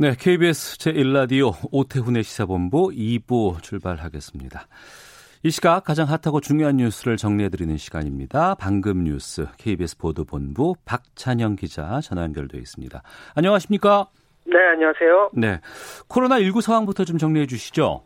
네, KBS 제1라디오 오태훈의 시사본부 2부 출발하겠습니다. 이 시각 가장 핫하고 중요한 뉴스를 정리해드리는 시간입니다. 방금 뉴스 KBS 보도본부 박찬영 기자 전화 연결되어 있습니다. 안녕하십니까? 네, 안녕하세요. 네, 코로나19 상황부터 좀 정리해 주시죠.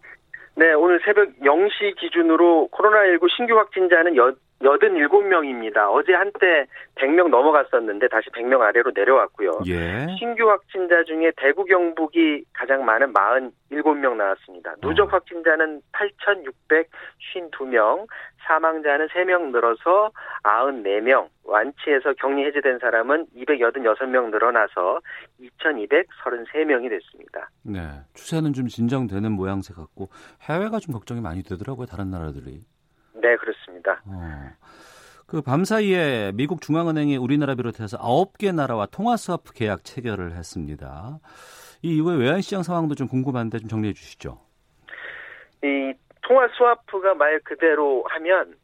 네, 오늘 새벽 0시 기준으로 코로나19 신규 확진자는 여, 87명입니다. 어제 한때 100명 넘어갔었는데 다시 100명 아래로 내려왔고요. 예. 신규 확진자 중에 대구 경북이 가장 많은 47명 나왔습니다. 누적 어. 확진자는 8,652명, 사망자는 3명 늘어서 94명, 완치해서 격리 해제된 사람은 286명 늘어나서 2,233명이 됐습니다. 네, 추세는 좀 진정되는 모양새 같고 해외가 좀 걱정이 많이 되더라고요. 다른 나라들이. 네, 그렇습니다. 어. 그 밤 사이에 미국 중앙은행이 우리나라 비롯해서 9개 나라와 통화 스와프 계약 체결을 했습니다. 이 이후에 외환 시장 상황도 좀 궁금한데 좀 정리해 주시죠. 이 통화 스와프가 말 그대로 하면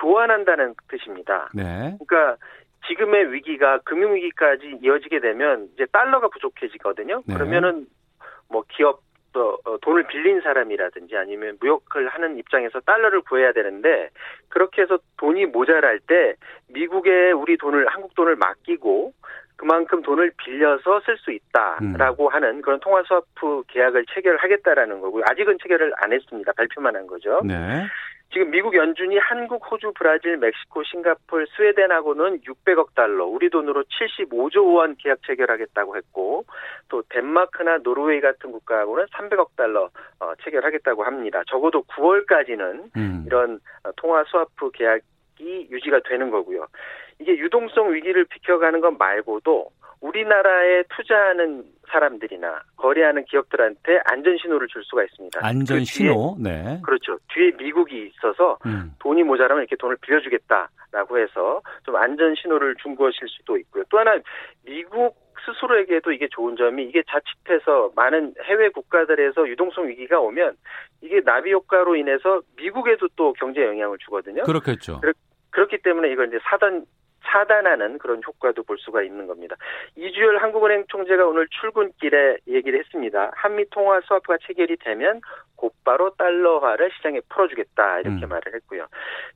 교환한다는 뜻입니다. 네. 그러니까 지금의 위기가 금융 위기까지 이어지게 되면 이제 달러가 부족해지거든요. 네. 그러면은 뭐 기업 또 어, 돈을 빌린 사람이라든지 아니면 무역을 하는 입장에서 달러를 구해야 되는데 그렇게 해서 돈이 모자랄 때 미국에 우리 돈을 한국 돈을 맡기고 그만큼 돈을 빌려서 쓸 수 있다라고 하는 그런 통화 스와프 계약을 체결하겠다라는 거고요. 아직은 체결을 안 했습니다. 발표만 한 거죠. 네. 지금 미국 연준이 한국, 호주, 브라질, 멕시코, 싱가폴, 스웨덴하고는 600억 달러, 우리 돈으로 75조 원 계약 체결하겠다고 했고, 또 덴마크나 노르웨이 같은 국가하고는 300억 달러 어, 체결하겠다고 합니다. 적어도 9월까지는 음. 이런 어, 통화 스와프 계약이 유지가 되는 거고요. 이게 유동성 위기를 비켜가는 것 말고도 우리나라에 투자하는 사람들이나 거래하는 기업들한테 안전 신호를 줄 수가 있습니다. 안전 그 뒤에- 신호. 네. 그렇죠. 뒤에 미국이 있어서 음. 돈이 모자라면 이렇게 돈을 빌려주겠다라고 해서 좀 안전 신호를 준 것일 수도 있고요. 또 하나 미국 스스로에게도 이게 좋은 점이 이게 자칫해서 많은 해외 국가들에서 유동성 위기가 오면 이게 나비 효과로 인해서 미국에도 또 경제 영향을 주거든요. 그렇겠죠. 그렇- 그렇기 때문에 이걸 이제 사단 차단하는 그런 효과도 볼 수가 있는 겁니다. 이주열 한국은행 총재가 오늘 출근길에 얘기를 했습니다. 한미 통화 스와프가 체결이 되면 곧바로 달러화를 시장에 풀어주겠다 이렇게 음. 말을 했고요.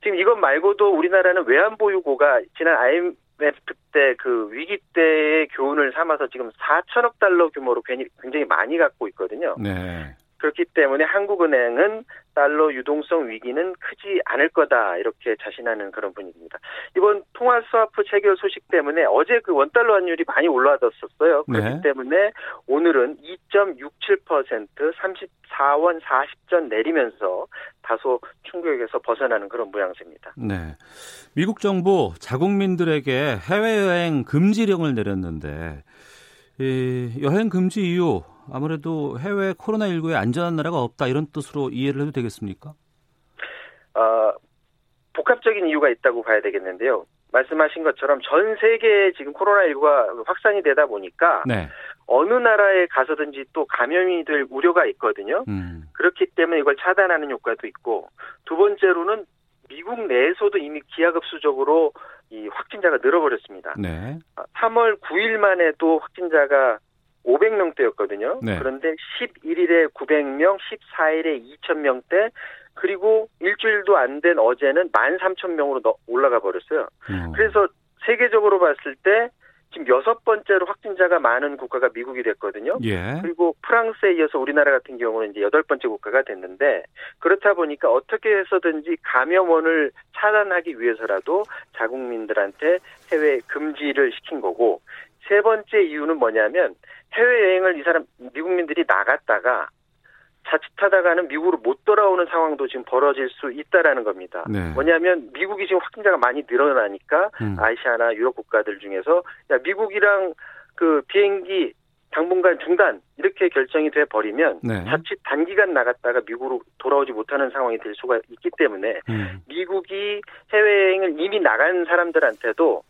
지금 이것 말고도 우리나라는 외환 보유고가 지난 IMF 때그 위기 때의 교훈을 삼아서 지금 4천억 달러 규모로 굉장히 많이 갖고 있거든요. 네. 그렇기 때문에 한국은행은 달러 유동성 위기는 크지 않을 거다 이렇게 자신하는 그런 분위기입니다. 이번 통화 스와프 체결 소식 때문에 어제 그 원달러 환율이 많이 올라왔었어요. 그렇기 네. 때문에 오늘은 2.67% 34원 40전 내리면서 다소 충격에서 벗어나는 그런 모양새입니다. 네. 미국 정부 자국민들에게 해외여행 금지령을 내렸는데 이 여행 금지 이유 아무래도 해외 코로나19에 안전한 나라가 없다 이런 뜻으로 이해를 해도 되겠습니까? 어, 복합적인 이유가 있다고 봐야 되겠는데요. 말씀하신 것처럼 전 세계에 지금 코로나19가 확산이 되다 보니까 네. 어느 나라에 가서든지 또 감염이 될 우려가 있거든요. 음. 그렇기 때문에 이걸 차단하는 효과도 있고 두 번째로는 미국 내에서도 이미 기하급수적으로 이 확진자가 늘어버렸습니다. 네. 3월 9일만 해도 확진자가 500명대였거든요. 네. 그런데 11일에 900명, 14일에 2000명대, 그리고 일주일도 안 된 어제는 13,000명으로 올라가 버렸어요. 음. 그래서 세계적으로 봤을 때 지금 여섯 번째로 확진자가 많은 국가가 미국이 됐거든요. 예. 그리고 프랑스에 이어서 우리나라 같은 경우는 이제 여덟 번째 국가가 됐는데 그렇다 보니까 어떻게 해서든지 감염원을 차단하기 위해서라도 자국민들한테 해외 금지를 시킨 거고 세 번째 이유는 뭐냐면 해외 여행을 이 사람 미국민들이 나갔다가 자칫하다가는 미국으로 못 돌아오는 상황도 지금 벌어질 수 있다라는 겁니다. 네. 뭐냐면 미국이 지금 확진자가 많이 늘어나니까 음. 아시아나 유럽 국가들 중에서 야 미국이랑 그 비행기 당분간 중단 이렇게 결정이 돼 버리면 네. 자칫 단기간 나갔다가 미국으로 돌아오지 못하는 상황이 될 수가 있기 때문에 음. 미국이 해외여행을 이미 나간 사람들한테도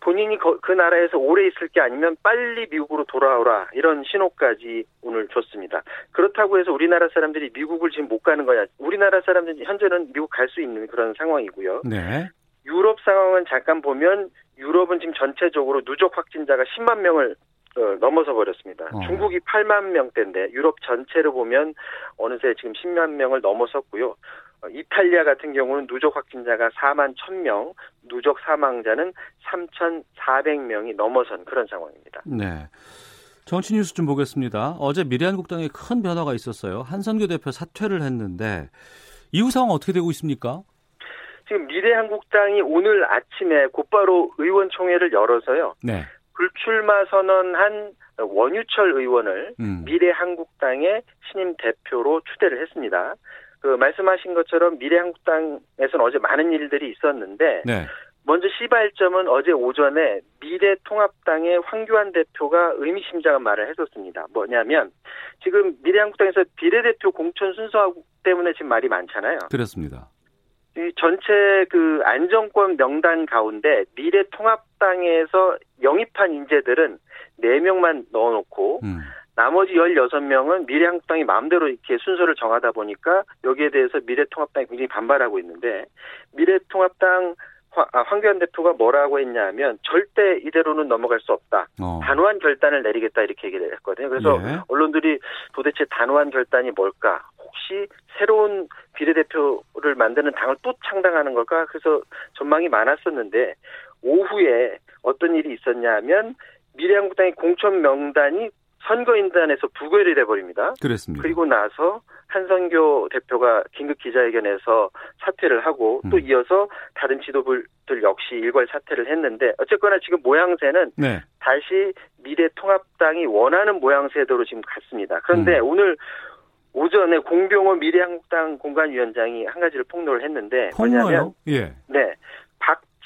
본인이 거- 그 나라에서 오래 있을 게 아니면 빨리 미국으로 돌아오라 이런 신호까지 오늘 줬습니다. 그렇다고 해서 우리나라 사람들이 미국을 지금 못 가는 거야. 우리나라 사람들이 현재는 미국 갈 수 있는 그런 상황이고요. 네. 유럽 상황은 잠깐 보면 유럽은 지금 전체적으로 누적 확진자가 10만 명을 어, 넘어서 버렸습니다. 어. 중국이 8만 명대인데 유럽 전체를 보면 어느새 지금 10만 명을 넘어섰고요. 어, 이탈리아 같은 경우는 누적 확진자가 4만 1,000명, 누적 사망자는 3,400명이 넘어선 그런 상황입니다. 네. 정치 뉴스 좀 보겠습니다. 어제 미래한국당에 큰 변화가 있었어요. 한선교 대표 사퇴를 했는데 이후 상황 어떻게 되고 있습니까? 지금 미래한국당이 오늘 아침에 곧바로 의원총회를 열어서요. 네. 불출마 선언한 원유철 의원을 음. 미래한국당의 신임 대표로 추대를 했습니다. 그 말씀하신 것처럼 미래한국당에서는 어제 많은 일들이 있었는데 네. 먼저 시발점은 어제 오전에 미래통합당의 황교안 대표가 의미심장한 말을 했었습니다. 뭐냐면 지금 미래한국당에서 비례대표 공천 순서 때문에 지금 말이 많잖아요. 그렇습니다. 이 전체 그 안정권 명단 가운데 미래통합당에서 영입한 인재들은 4명만 넣어놓고 음. 나머지 16명은 미래한국당이 마음대로 이렇게 순서를 정하다 보니까 여기에 대해서 미래통합당이 굉장히 반발하고 있는데 미래통합당 화- 아, 황교안 대표가 뭐라고 했냐면 절대 이대로는 넘어갈 수 없다. 어. 단호한 결단을 내리겠다 이렇게 얘기를 했거든요. 그래서 예. 언론들이 도대체 단호한 결단이 뭘까? 혹시 새로운 비례대표를 만드는 당을 또 창당하는 걸까? 그래서 전망이 많았었는데 오후에 어떤 일이 있었냐면 미래한국당의 공천 명단이 선거인단에서 부결이 돼버립니다. 그랬습니다. 그리고 나서 한선교 대표가 긴급 기자회견에서 사퇴를 하고 또 음. 이어서 다른 지도부들 역시 일괄 사퇴를 했는데 어쨌거나 지금 모양새는 네. 다시 미래통합당이 원하는 모양새대로 지금 갔습니다. 그런데 음. 오늘 오전에 공병호 미래한국당 공관위원장이 한 가지를 폭로를 했는데 뭐냐면 폭로요? 예. 네.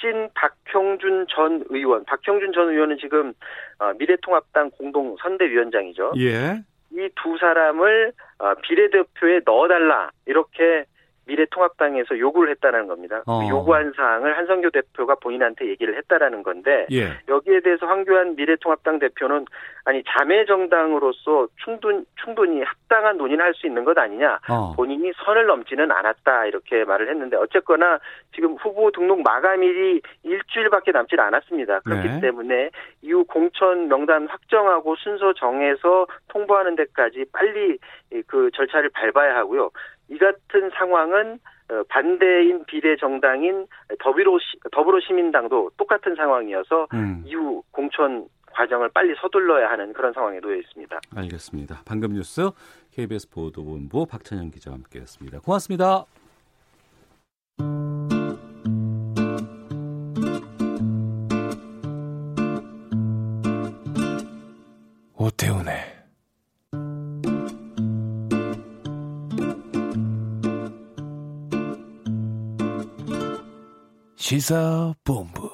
박진, 박형준 전 의원, 박형준 전 의원은 지금 어, 미래통합당 공동 선대위원장이죠. 예. 이 두 사람을 어, 비례대표에 넣어달라 이렇게 미래통합당에서 요구를 했다는 겁니다. 어. 그 요구한 사항을 한성교 대표가 본인한테 얘기를 했다라는 건데 예. 여기에 대해서 황교안 미래통합당 대표는 아니 자매 정당으로서 충분 충분히 합당한 논의를 할 수 있는 것 아니냐 어. 본인이 선을 넘지는 않았다 이렇게 말을 했는데 어쨌거나 지금 후보 등록 마감일이 일주일밖에 남질 않았습니다. 그렇기 네. 때문에 이후 공천 명단 확정하고 순서 정해서 통보하는 데까지 빨리 그 절차를 밟아야 하고요. 이 같은 상황은 어, 반대인 비례 정당인 더불어 더불어 시민당도 똑같은 상황이어서 음. 이후 공천 과정을 빨리 서둘러야 하는 그런 상황에 놓여 있습니다. 알겠습니다. 방금 뉴스 KBS 보도본부 박찬영 기자와 함께했습니다. 고맙습니다. 오태훈의 시사본부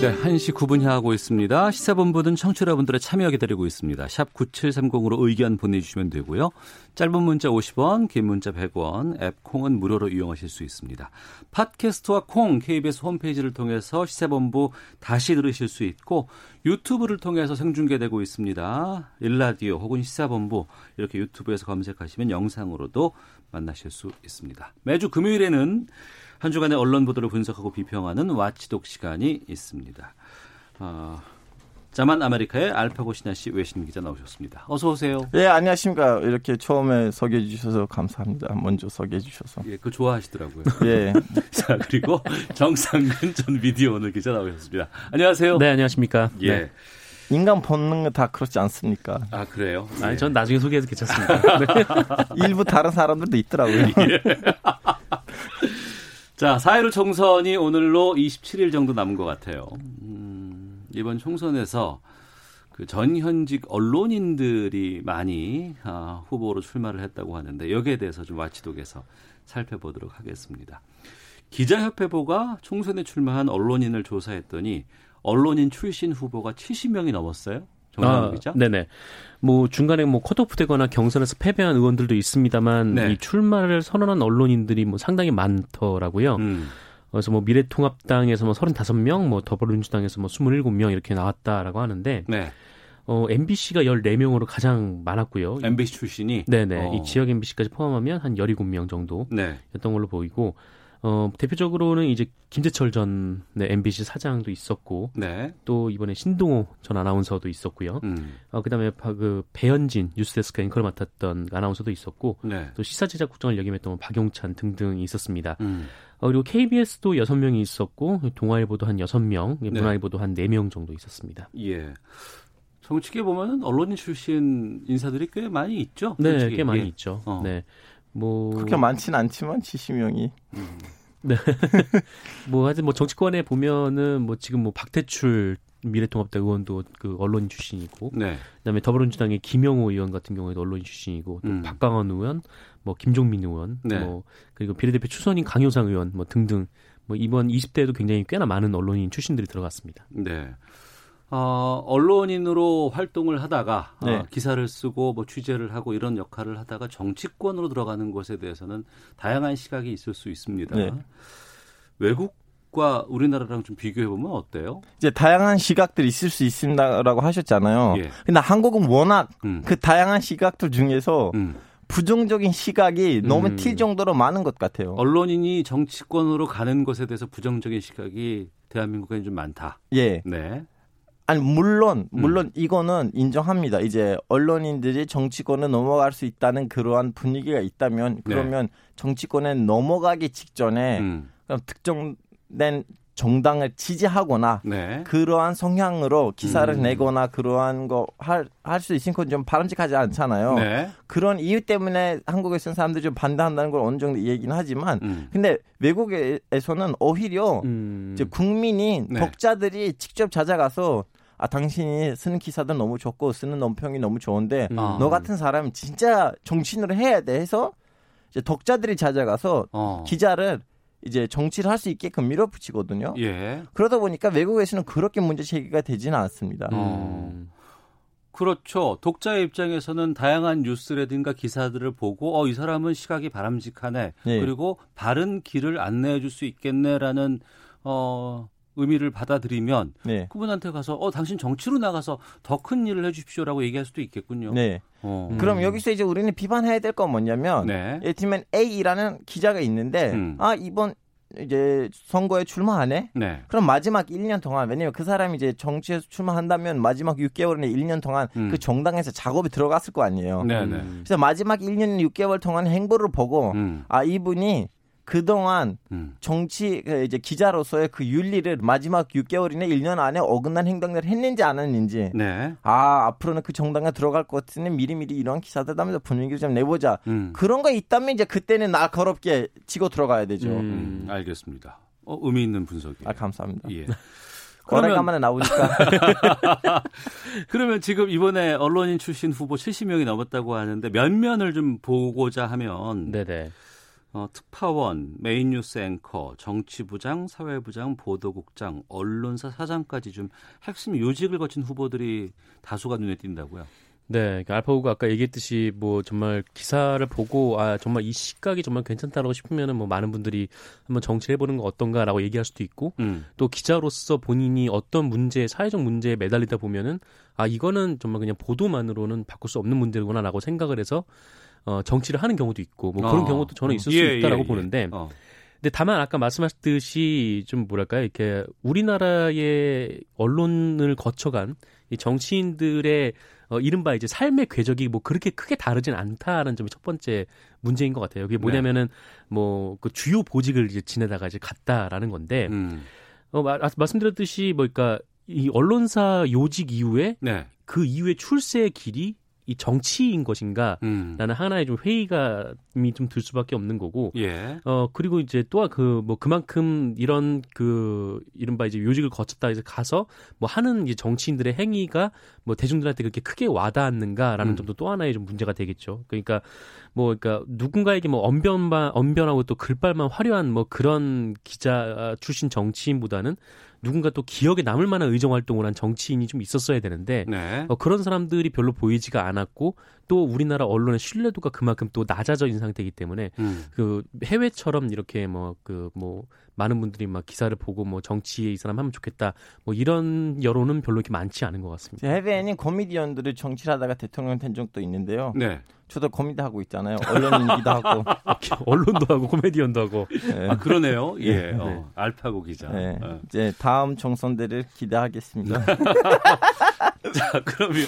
네, 1시 9분 향하고 있습니다. 시사본부는 청취자분들의 참여 기다리고 있습니다. 샵 9730으로 의견 보내주시면 되고요. 짧은 문자 50원, 긴 문자 100원, 앱 콩은 무료로 이용하실 수 있습니다. 팟캐스트와 콩, KBS 홈페이지를 통해서 시사본부 다시 들으실 수 있고 유튜브를 통해서 생중계되고 있습니다. 일라디오 혹은 시사본부 이렇게 유튜브에서 검색하시면 영상으로도 만나실 수 있습니다. 매주 금요일에는 한 주간의 언론 보도를 분석하고 비평하는 와치독 시간이 있습니다. 어, 자만 아메리카의 알파고 신하 씨 외신 기자 나오셨습니다. 어서 오세요. 예, 안녕하십니까. 이렇게 처음에 소개해 주셔서 감사합니다. 먼저 소개해 주셔서. 예, 그 좋아하시더라고요. 예. 자, 그리고 정상근 전 미디어 오늘 기자 나오셨습니다. 안녕하세요. 네, 안녕하십니까. 예. 네. 인간 본능은 다 그렇지 않습니까? 아, 그래요? 아니, 예. 전 나중에 소개해도 괜찮습니다. 네. 일부 다른 사람들도 있더라고요. 자, 4.15 총선이 오늘로 27일 정도 남은 것 같아요. 음, 이번 총선에서 그 전현직 언론인들이 많이 아, 후보로 출마를 했다고 하는데 여기에 대해서 좀 와치독에서 살펴보도록 하겠습니다. 기자협회보가 총선에 출마한 언론인을 조사했더니 언론인 출신 후보가 70명이 넘었어요. 정상훈 기자. 네네. 뭐 중간에 뭐 컷오프 되거나 경선에서 패배한 의원들도 있습니다만 네. 이 출마를 선언한 언론인들이 뭐 상당히 많더라고요. 음. 그래서 뭐 미래통합당에서 뭐 35명, 뭐 더불어민주당에서 뭐 27명 이렇게 나왔다라고 하는데 네. 어 MBC가 14명으로 가장 많았고요. MBC 출신이. 네네. 어. 이 지역 MBC까지 포함하면 한 17명 정도였던 네. 걸로 보이고 어 대표적으로는 이제 김재철 전 네, MBC 사장도 있었고 네. 또 이번에 신동호 전 아나운서도 있었고요. 음. 어, 그다음에 바- 그 배현진 뉴스데스크 앵커를 맡았던 아나운서도 있었고 네. 또 시사제작 국장을 역임했던 박용찬 등등이 있었습니다. 음. 어, 그리고 KBS도 여섯 명이 있었고 동아일보도 한 여섯 명, 네. 문화일보도 한 네 명 정도 있었습니다. 예. 정치계 보면은 언론인 출신 인사들이 꽤 많이 있죠. 네, 솔직히. 꽤 많이 예. 있죠. 어. 네. 뭐 그렇게 많진 않지만 70명이 뭐 하여튼 뭐 정치권에 보면은 뭐 지금 뭐 박태출 미래통합당 의원도 그 언론인 출신이고 네. 그다음에 더불어민주당의 김영호 의원 같은 경우에도 언론인 출신이고 또 음. 박강원 의원, 뭐 김종민 의원, 네. 뭐 그리고 비례대표 추선인 강효상 의원 뭐 등등 뭐 이번 20대에도 굉장히 꽤나 많은 언론인 출신들이 들어갔습니다. 네. 어, 언론인으로 활동을 하다가 어, 네. 기사를 쓰고 뭐 취재를 하고 이런 역할을 하다가 정치권으로 들어가는 것에 대해서는 다양한 시각이 있을 수 있습니다. 네. 외국 과 우리나라랑 좀 비교해 보면 어때요? 이제 다양한 시각들이 있을 수 있습니다라고 하셨잖아요. 예. 근데 한국은 워낙 음. 그 다양한 시각들 중에서 음. 부정적인 시각이 너무 음. 튈 정도로 많은 것 같아요. 언론인이 정치권으로 가는 것에 대해서 부정적인 시각이 대한민국에 좀 많다. 예. 네. 아니 물론 음. 물론 이거는 인정합니다. 이제 언론인들이 정치권에 넘어갈 수 있다는 그러한 분위기가 있다면 그러면 정치권에 넘어가기 직전에 음. 그럼 특정된 정당을 지지하거나 네. 그러한 성향으로 기사를 음. 내거나 그러한 거 할 할 수 있으니까 좀 바람직하지 않잖아요. 네. 그런 이유 때문에 한국에 있는 사람들이 좀 반대한다는 걸 어느 정도 얘기는 하지만 음. 근데 외국에서는 오히려 음. 이제 국민이 네. 독자들이 직접 찾아가서 아 당신이 쓰는 기사들 너무 좋고 쓰는 논평이 너무 좋은데 음. 아. 너 같은 사람이 진짜 정치인으로 해야 돼 해서 이제 독자들이 찾아가서 어. 기자를 이제 정치를 할 수 있게끔 밀어붙이거든요. 예. 그러다 보니까 외국에서는 그렇게 문제 제기가 되지는 않습니다. 어. 음. 그렇죠. 독자의 입장에서는 다양한 뉴스라든가 기사들을 보고 어 이 사람은 시각이 바람직하네. 예. 그리고 바른 길을 안내해 줄 수 있겠네라는 어 의미를 받아들이면 네. 그분한테 가서 어 당신 정치로 나가서 더 큰 일을 해 주십시오라고 얘기할 수도 있겠군요. 네. 어. 그럼 여기서 이제 우리는 비판해야 될 건 뭐냐면 네. 예를 들면 A라는 기자가 있는데 음. 아 이번 이제 선거에 출마하네. 네. 그럼 마지막 1년 동안 왜냐면 그 사람이 이제 정치에서 출마한다면 마지막 6개월이나 1년 동안 음. 그 정당에서 작업이 들어갔을 거 아니에요. 네, 네. 음. 그래서 마지막 1년 6개월 동안 행보를 보고 음. 아 이분이 그동안 음. 정치 그 이제 기자로서의 그 윤리를 마지막 6개월이나 1년 안에 어긋난 행동들을 했는지 안 했는지 네. 아 앞으로는 그 정당에 들어갈 것 같으니 미리미리 이런 기사들 하면서 분위기를 좀 내보자 음. 그런 거 있다면 이제 그때는 날 걸없게 치고 들어가야 되죠. 음, 알겠습니다. 어, 의미 있는 분석이에요. 아 감사합니다. 예. 그러면 오래간만에 나오니까 그러면 지금 이번에 언론인 출신 후보 70명이 넘었다고 하는데 몇 면을 좀 보고자 하면 네네. 어, 특파원, 메인 뉴스 앵커, 정치부장, 사회부장, 보도국장, 언론사 사장까지 좀 핵심 요직을 거친 후보들이 다수가 눈에 띈다고요. 네, 그러니까 알파고가 아까 얘기했듯이 뭐 정말 기사를 보고 아 정말 이 시각이 정말 괜찮다라고 싶으면은 뭐 많은 분들이 한번 정치를 해보는 거 어떤가라고 얘기할 수도 있고 음. 또 기자로서 본인이 어떤 문제, 사회적 문제에 매달리다 보면은 아 이거는 정말 그냥 보도만으로는 바꿀 수 없는 문제구나라고 생각을 해서 어 정치를 하는 경우도 있고 뭐 그런 어. 경우도 저는 있을 예, 수 있다라고 예, 예. 보는데 어. 근데 다만 아까 말씀하셨듯이 좀 뭐랄까요 이렇게 우리나라의 언론을 거쳐간 이 정치인들의 어, 이른바 이제 삶의 궤적이 뭐 그렇게 크게 다르진 않다는 점이 첫 번째 문제인 것 같아요. 네. 이게 뭐냐면은 뭐그 주요 보직을 이제 지내다가 이제 갔다라는 건데 음. 어, 마, 아, 말씀드렸듯이 뭐니까 이 언론사 요직 이후에 네. 그 이후에 출세의 길이 이 정치인 것인가 음. 라는 하나의 좀 회의감이 좀 들 수밖에 없는 거고 예. 어 그리고 이제 또그뭐 그만큼 이런 그 이른바 이제 요직을 거쳤다 해서 가서 뭐 하는 이제 정치인들의 행위가 뭐 대중들한테 그렇게 크게 와닿았는가라는 음. 점도 또 하나의 좀 문제가 되겠죠. 그러니까 뭐 그러니까 누군가에게 뭐 언변만 언변하고 또 글발만 화려한 뭐 그런 기자 출신 정치인보다는 누군가 또 기억에 남을 만한 의정 활동을 한 정치인이 좀 있었어야 되는데 네. 어, 그런 사람들이 별로 보이지가 않았고 또 우리나라 언론의 신뢰도가 그만큼 또 낮아져 있는 상태이기 때문에 음. 그 해외처럼 이렇게 뭐 그 뭐 많은 분들이 막 기사를 보고 뭐 정치에 이 사람 하면 좋겠다 뭐 이런 여론은 별로 이렇게 많지 않은 것 같습니다. 해외에는 코미디언들이 정치를 하다가 대통령 된 적도 있는데요. 네. 저도 코미디 하고 있잖아요. 언론인기도 하고. 언론도 하고 코미디언도 하고 네. 아 그러네요. 예. 네. 어, 알파고 기자. 네. 어. 이제 다음 총선대를 기대하겠습니다. 자 그러면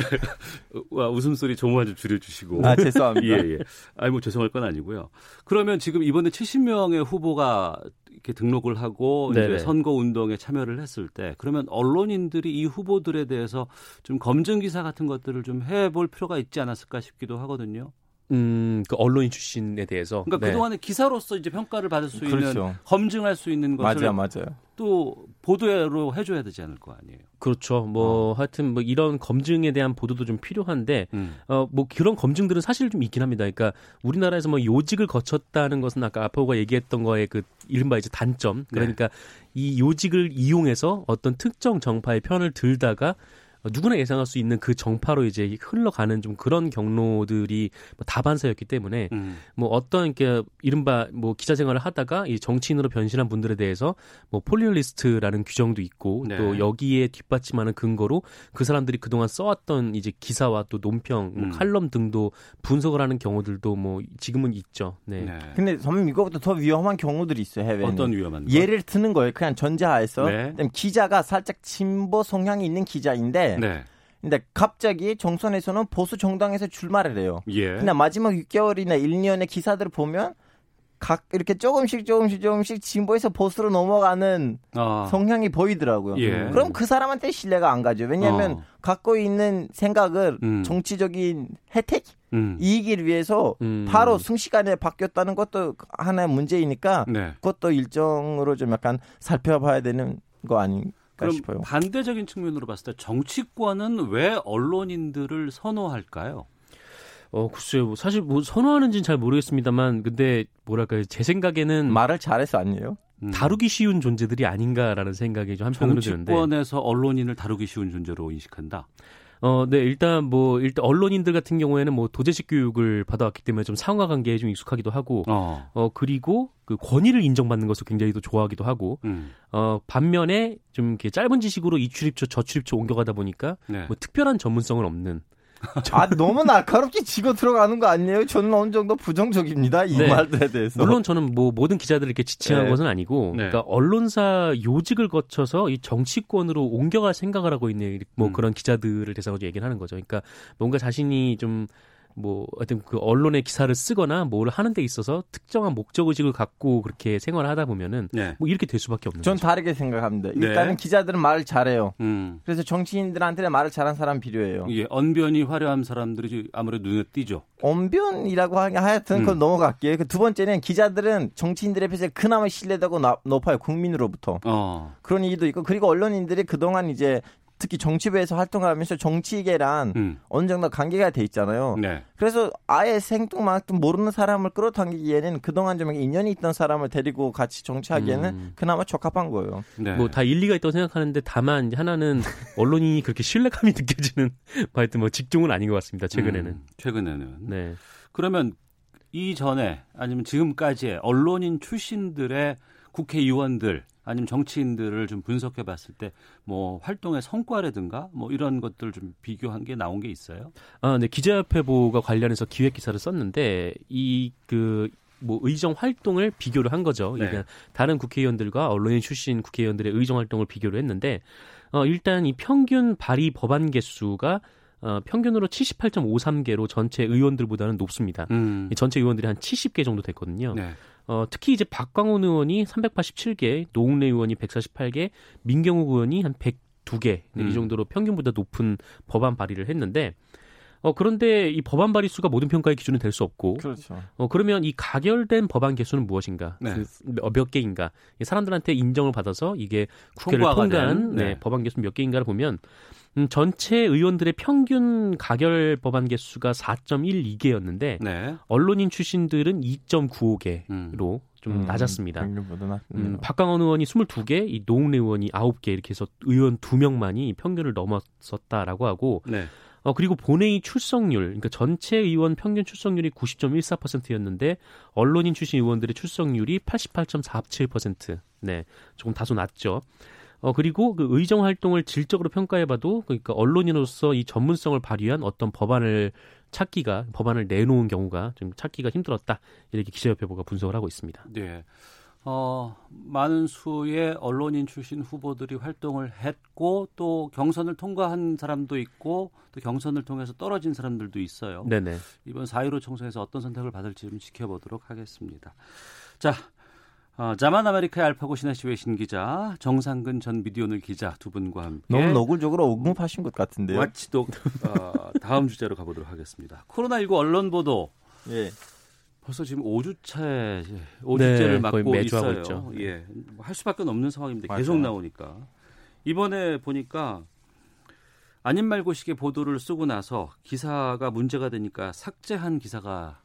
와, 웃음소리 조금만 좀 줄여주시고. 아 죄송합니다. 예, 예. 아니, 뭐, 죄송할 건 아니고요. 그러면 지금 이번에 70명의 후보가 이렇게 등록을 하고 네네. 이제 선거 운동에 참여를 했을 때 그러면 언론인들이 이 후보들에 대해서 좀 검증 기사 같은 것들을 좀 해볼 필요가 있지 않았을까 싶기도 하거든요. 음, 그 언론인 출신에 대해서 그러니까 네. 그동안에 기사로서 이제 평가를 받을 수 있는 그렇죠. 검증할 수 있는 것을 맞아요, 맞아요. 또 보도로 해줘야 되지 않을 거 아니에요. 그렇죠. 뭐 하여튼 뭐 이런 검증에 대한 보도도 좀 필요한데 음. 어뭐 그런 검증들은 사실 좀 있긴 합니다. 그러니까 우리나라에서 뭐 요직을 거쳤다는 것은 아까 아포가 얘기했던 거에 그 이른바 이제 단점. 그러니까 이 요직을 이용해서 어떤 특정 정파의 편을 들다가 어, 누구나 예상할 수 있는 그 정파로 이제 흘러가는 좀 그런 경로들이 뭐 다반사였기 때문에 음. 뭐 어떤 이렇게 이른바 뭐 기자 생활을 하다가 이 정치인으로 변신한 분들에 대해서 뭐 폴리널리스트라는 규정도 있고 네. 또 여기에 뒷받침하는 근거로 그 사람들이 그동안 써왔던 이제 기사와 또 논평, 뭐 음. 칼럼 등도 분석을 하는 경우들도 뭐 지금은 있죠. 네. 네. 근데 선생님 이거보다 더 위험한 경우들이 있어요 해외는. 어떤 위험한 거? 예를 드는 거예요. 그냥 전제하에서 네. 기자가 살짝 진보 성향이 있는 기자인데, 네. 근데 갑자기 정선에서는 보수 정당에서 출마를 해요. 예. 근데 마지막 6개월이나 1년의 기사들을 보면 각 이렇게 조금씩 조금씩 조금씩 진보에서 보수로 넘어가는 아. 성향이 보이더라고요. 예. 그럼 그 사람한테 신뢰가 안 가죠. 왜냐하면 어. 갖고 있는 생각을 음. 정치적인 혜택, 음. 이익을 위해서 음. 바로 순식간에 바뀌었다는 것도 하나의 문제이니까 네. 그것도 일정으로 좀 약간 살펴봐야 되는 거 아닌 가 그럼 싶어요. 반대적인 측면으로 봤을 때 정치권은 왜 언론인들을 선호할까요? 어 글쎄요. 뭐 사실 뭐 선호하는지는 잘 모르겠습니다만 근데 뭐랄까요. 제 생각에는 말을 잘해서 아니에요? 음. 다루기 쉬운 존재들이 아닌가라는 생각이 좀 한편으로 드는데. 정치권에서 언론인을 다루기 쉬운 존재로 인식한다. 어, 네, 일단 뭐, 일단 언론인들 같은 경우에는 뭐 도제식 교육을 받아왔기 때문에 좀 상하 관계에 좀 익숙하기도 하고, 어. 어, 그리고 그 권위를 인정받는 것을 굉장히 또 좋아하기도 하고, 음. 어, 반면에 좀 이렇게 짧은 지식으로 이 출입처, 저 출입처 옮겨가다 보니까 네. 뭐 특별한 전문성은 없는. 아 너무 날카롭게 지고 들어가는 거 아니에요? 저는 어느 정도 부정적입니다. 이 네. 말들에 대해서. 물론 저는 뭐 모든 기자들을 이렇게 지칭한 네. 것은 아니고, 네. 그러니까 언론사 요직을 거쳐서 이 정치권으로 옮겨갈 생각을 하고 있는 뭐 음. 그런 기자들을 대상으로 얘기를 하는 거죠. 그러니까 뭔가 자신이 좀 뭐 어떤 그 언론의 기사를 쓰거나 뭘 하는 데 있어서 특정한 목적 의식을 갖고 그렇게 생활을 하다 보면은 네. 뭐 이렇게 될 수밖에 없는 전 거죠. 다르게 생각합니다. 네. 일단은 기자들은 말을 잘해요. 음. 그래서 정치인들한테는 말을 잘하는 사람 필요해요. 예, 언변이 화려한 사람들이 아무래도 눈에 띄죠. 언변이라고 하긴 하여튼 그건 음. 넘어갈게요. 그 두 번째는 기자들은 정치인들의 앞에서 그나마 신뢰도가 나- 높아요. 국민으로부터. 어. 그런 얘기도 있고 그리고 언론인들이 그동안 이제 특히 정치부에서 활동을 하면서 정치계랑 음. 어느 정도 관계가 돼 있잖아요. 네. 그래서 아예 생뚱맞도 모르는 사람을 끌어당기기에는 그동안 좀 인연이 있던 사람을 데리고 같이 정치하기에는 음. 그나마 적합한 거예요. 네. 뭐다 일리가 있다고 생각하는데 다만 하나는 언론인이 그렇게 신뢰감이 느껴지는 뭐 하여튼 뭐 직종은 아닌 것 같습니다. 최근에는. 음, 최근에는. 네. 그러면 이전에 아니면 지금까지의 언론인 출신들의 국회의원들 아니면 정치인들을 좀 분석해 봤을 때 뭐 활동의 성과라든가 뭐 이런 것들 좀 비교한 게 나온 게 있어요? 아, 네. 기자협회보가 관련해서 기획 기사를 썼는데 이그 뭐 의정 활동을 비교를 한 거죠. 네. 그러니까 다른 국회의원들과 언론인 출신 국회의원들의 의정 활동을 비교를 했는데 어 일단 이 평균 발의 법안 개수가 어 평균으로 78.53개로 전체 의원들보다는 높습니다. 음. 이 전체 의원들이 한 70개 정도 됐거든요. 네. 어, 특히 이제 박광훈 의원이 387개, 노웅래 의원이 148개, 민경욱 의원이 한 102개 음. 이 정도로 평균보다 높은 법안 발의를 했는데 어, 그런데 이 법안 발의 수가 모든 평가의 기준은 될 수 없고 그렇죠. 어, 그러면 이 가결된 법안 개수는 무엇인가? 네. 그몇 개인가? 이 사람들한테 인정을 받아서 이게 국회를 통과한 된, 네, 네. 법안 개수 몇 개인가를 보면 음, 전체 의원들의 평균 가결 법안 개수가 4.12개였는데 네. 언론인 출신들은 2.95개로 음. 좀 음, 낮았습니다. 낮네요. 음, 박강원 의원이 22개, 이 노웅래 의원이 9개 이렇게 해서 의원 2명만이 평균을 넘었었다라고 하고 네. 어 그리고 본회의 출석률, 그러니까 전체 의원 평균 출석률이 90.14%였는데 언론인 출신 의원들의 출석률이 88.47%. 네, 조금 다소 낮죠. 어 그리고 그 의정 활동을 질적으로 평가해봐도 그러니까 언론인으로서 이 전문성을 발휘한 어떤 법안을 찾기가 법안을 내놓은 경우가 좀 찾기가 힘들었다 이렇게 기자협회보가 분석을 하고 있습니다. 네. 어, 많은 수의 언론인 출신 후보들이 활동을 했고 또 경선을 통과한 사람도 있고 또 경선을 통해서 떨어진 사람들도 있어요. 네네. 이번 4.15 총선에서 어떤 선택을 받을지 좀 지켜보도록 하겠습니다. 자, 어, 자만 아메리카의 알파고 신하시 외 신 기자, 정상근 전 미디어오늘 기자 두 분과 함께 너무 노골적으로 언급하신 것 같은데요. 와치독 어, 다음 주제로 가보도록 하겠습니다. 코로나19 언론 보도 예. 벌써 지금 5주차에 5주째를 네, 맞고 있어요. 있죠. 예, 뭐할 수밖에 없는 상황입니다. 맞아요. 계속 나오니까 이번에 보니까 아닌 말고식의 보도를 쓰고 나서 기사가 문제가 되니까 삭제한 기사가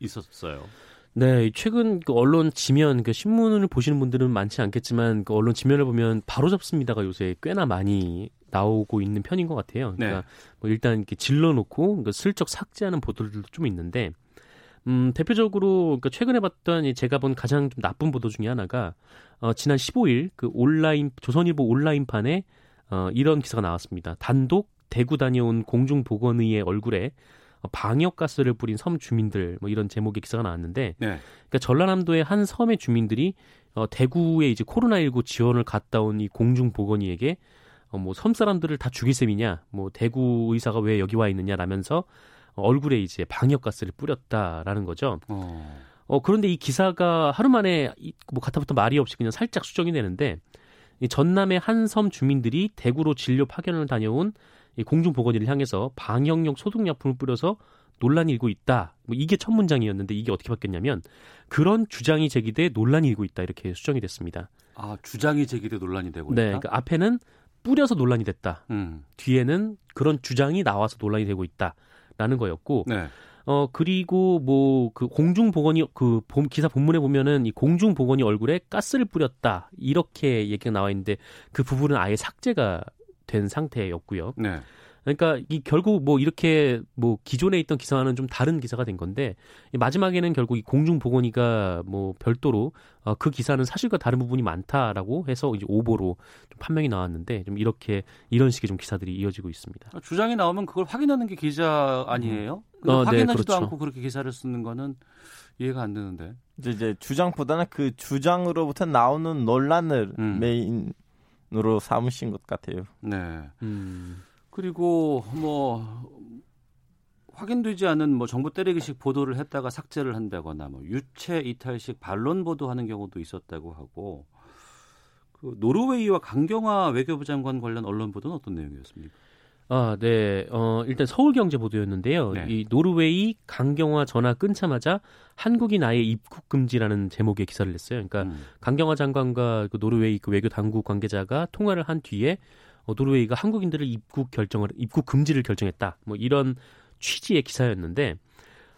있었어요. 네, 최근 그 언론 지면, 그 신문을 보시는 분들은 많지 않겠지만 그 언론 지면을 보면 바로 잡습니다가 요새 꽤나 많이 나오고 있는 편인 것 같아요. 그러니까 네. 뭐 일단 이렇게 질러놓고 그 슬쩍 삭제하는 보도들도 좀 있는데, 음 대표적으로 그 최근에 봤던 이 제가 본 가장 좀 나쁜 보도 중에 하나가 어, 지난 15일 그 온라인 조선일보 온라인판에 어, 이런 기사가 나왔습니다. 단독 대구 다녀온 공중보건의의 얼굴에 어, 방역가스를 뿌린 섬 주민들 뭐 이런 제목의 기사가 나왔는데 네. 그러니까 전라남도의 한 섬의 주민들이 어, 대구에 이제 코로나19 지원을 갔다 온 이 공중보건의에게 어, 뭐 섬 사람들을 다 죽일 셈이냐, 뭐 대구 의사가 왜 여기 와 있느냐 라면서 어, 얼굴에 이제 방역가스를 뿌렸다라는 거죠. 어. 어 그런데 이 기사가 하루 만에 이- 뭐 가타부터 말이 없이 그냥 살짝 수정이 되는데 이 전남의 한 섬 주민들이 대구로 진료 파견을 다녀온 이 공중 보건의를 향해서 방역용 소독약품을 뿌려서 논란이 일고 있다. 뭐 이게 첫 문장이었는데 이게 어떻게 바뀌었냐면 그런 주장이 제기돼 논란이 일고 있다 이렇게 수정이 됐습니다. 아 주장이 제기돼 논란이 되고 네, 있다. 그러니까 앞에는 뿌려서 논란이 됐다. 음. 뒤에는 그런 주장이 나와서 논란이 되고 있다라는 거였고 네. 어 그리고 뭐 그 공중 보건이 그 본- 기사 본문에 보면은 이 공중 보건이 얼굴에 가스를 뿌렸다 이렇게 얘기가 나와 있는데 그 부분은 아예 삭제가 된 상태였고요. 네. 그러니까 이 결국 뭐 이렇게 뭐 기존에 있던 기사와는 좀 다른 기사가 된 건데 이 마지막에는 결국 이 공중 보건이가 뭐 별도로 어, 그 기사는 사실과 다른 부분이 많다라고 해서 이제 오보로 좀 판명이 나왔는데 좀 이렇게 이런 식의 좀 기사들이 이어지고 있습니다. 아, 주장이 나오면 그걸 확인하는 게 기자 아니에요? 근데 어, 네, 확인하지도 그렇죠. 않고 그렇게 기사를 쓰는 거는 이해가 안 되는데. 이제, 이제 주장보다는 그 주장으로부터 나오는 논란을 음. main으로 삼으신 것 같아요. 네. 음. 그리고 뭐 확인되지 않은 뭐 정보 때리기식 보도를 했다가 삭제를 한다거나 뭐 유체 이탈식 반론 보도하는 경우도 있었다고 하고 그 노르웨이와 강경화 외교부 장관 관련 언론 보도는 어떤 내용이었습니까? 아, 네. 어, 일단 서울경제 보도였는데요. 네. 이 노르웨이 강경화 전화 끊자마자 한국인 아예 입국 금지라는 제목의 기사를 냈어요. 그러니까 음. 강경화 장관과 그 노르웨이 그 외교 당국 관계자가 통화를 한 뒤에 어, 노르웨이가 한국인들을 입국 결정을 입국 금지를 결정했다. 뭐 이런 취지의 기사였는데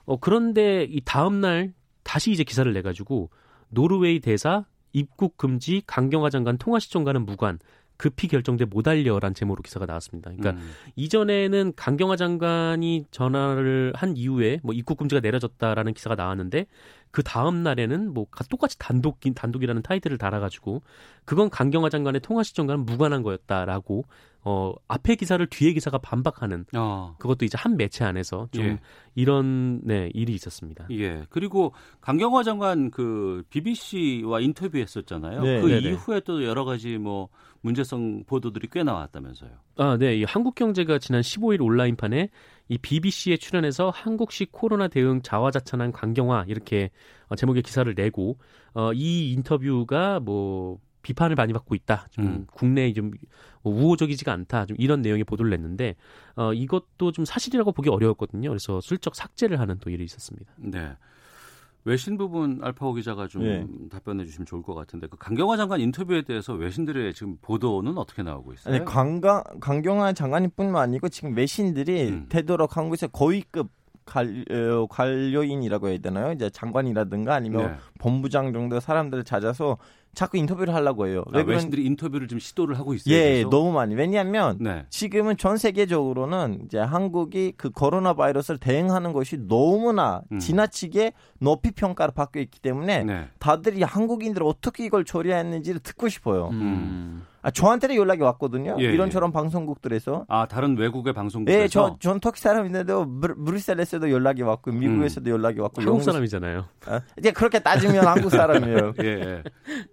어 그런데 이 다음 날 다시 이제 기사를 내 가지고 노르웨이 대사 입국 금지 강경화 장관 통화 시점과는 무관 급히 결정돼 못 알려란 제목으로 기사가 나왔습니다. 그러니까 음. 이전에는 강경화 장관이 전화를 한 이후에 뭐 입국 금지가 내려졌다라는 기사가 나왔는데 그 다음 날에는 뭐 가- 똑같이 단독 단독이라는 타이틀을 달아가지고 그건 강경화 장관의 통화 시점과는 무관한 거였다라고 어 앞에 기사를 뒤에 기사가 반박하는 어. 그것도 이제 한 매체 안에서 좀 예. 이런 네 일이 있었습니다. 예. 그리고 강경화 장관 그 BBC와 인터뷰했었잖아요. 네, 그 네, 네. 이후에 또 여러 가지 뭐 문제성 보도들이 꽤 나왔다면서요. 아, 네. 이 한국경제가 지난 15일 온라인판에 이 BBC에 출연해서 한국식 코로나 대응 자화자찬한 강경화 이렇게 어, 제목의 기사를 내고 어, 이 인터뷰가 뭐 비판을 많이 받고 있다. 좀 음. 국내에 좀 우호적이지가 않다. 좀 이런 내용의 보도를 냈는데 어, 이것도 좀 사실이라고 보기 어려웠거든요. 그래서 슬쩍 삭제를 하는 또 일이 있었습니다. 네. 외신 부분 알파오 기자가 좀 예. 답변해 주시면 좋을 것 같은데 그 강경화 장관 인터뷰에 대해서 외신들의 지금 보도는 어떻게 나오고 있어요? 아니 강강 강경화 장관뿐만 아니고 지금 외신들이 음. 되도록 한국에서 고위급 관, 어, 관료인이라고 해야 되나요? 이제 장관이라든가 아니면 네. 본부장 정도 사람들을 찾아서 자꾸 인터뷰를 하려고 해요. 아, 외신들이 인터뷰를 좀 시도를 하고 있어요. 예, 계속? 너무 많이. 왜냐하면 네. 지금은 전 세계적으로는 이제 한국이 그 코로나 바이러스를 대응하는 것이 너무나 음. 지나치게 높이 평가를 받고 있기 때문에 네. 다들이 한국인들 어떻게 이걸 처리했는지를 듣고 싶어요. 음. 아, 저한테도 연락이 왔거든요. 예, 이런저런 방송국들에서. 아 다른 외국의 방송국에서 예, 저, 전 터키 사람인데도 브뤼셀에서도 연락이 왔고, 미국에서도 연락이 왔고, 한국 영국- 사람이잖아요. 아, 이제 그렇게 따지면 한국 사람이에요. 예,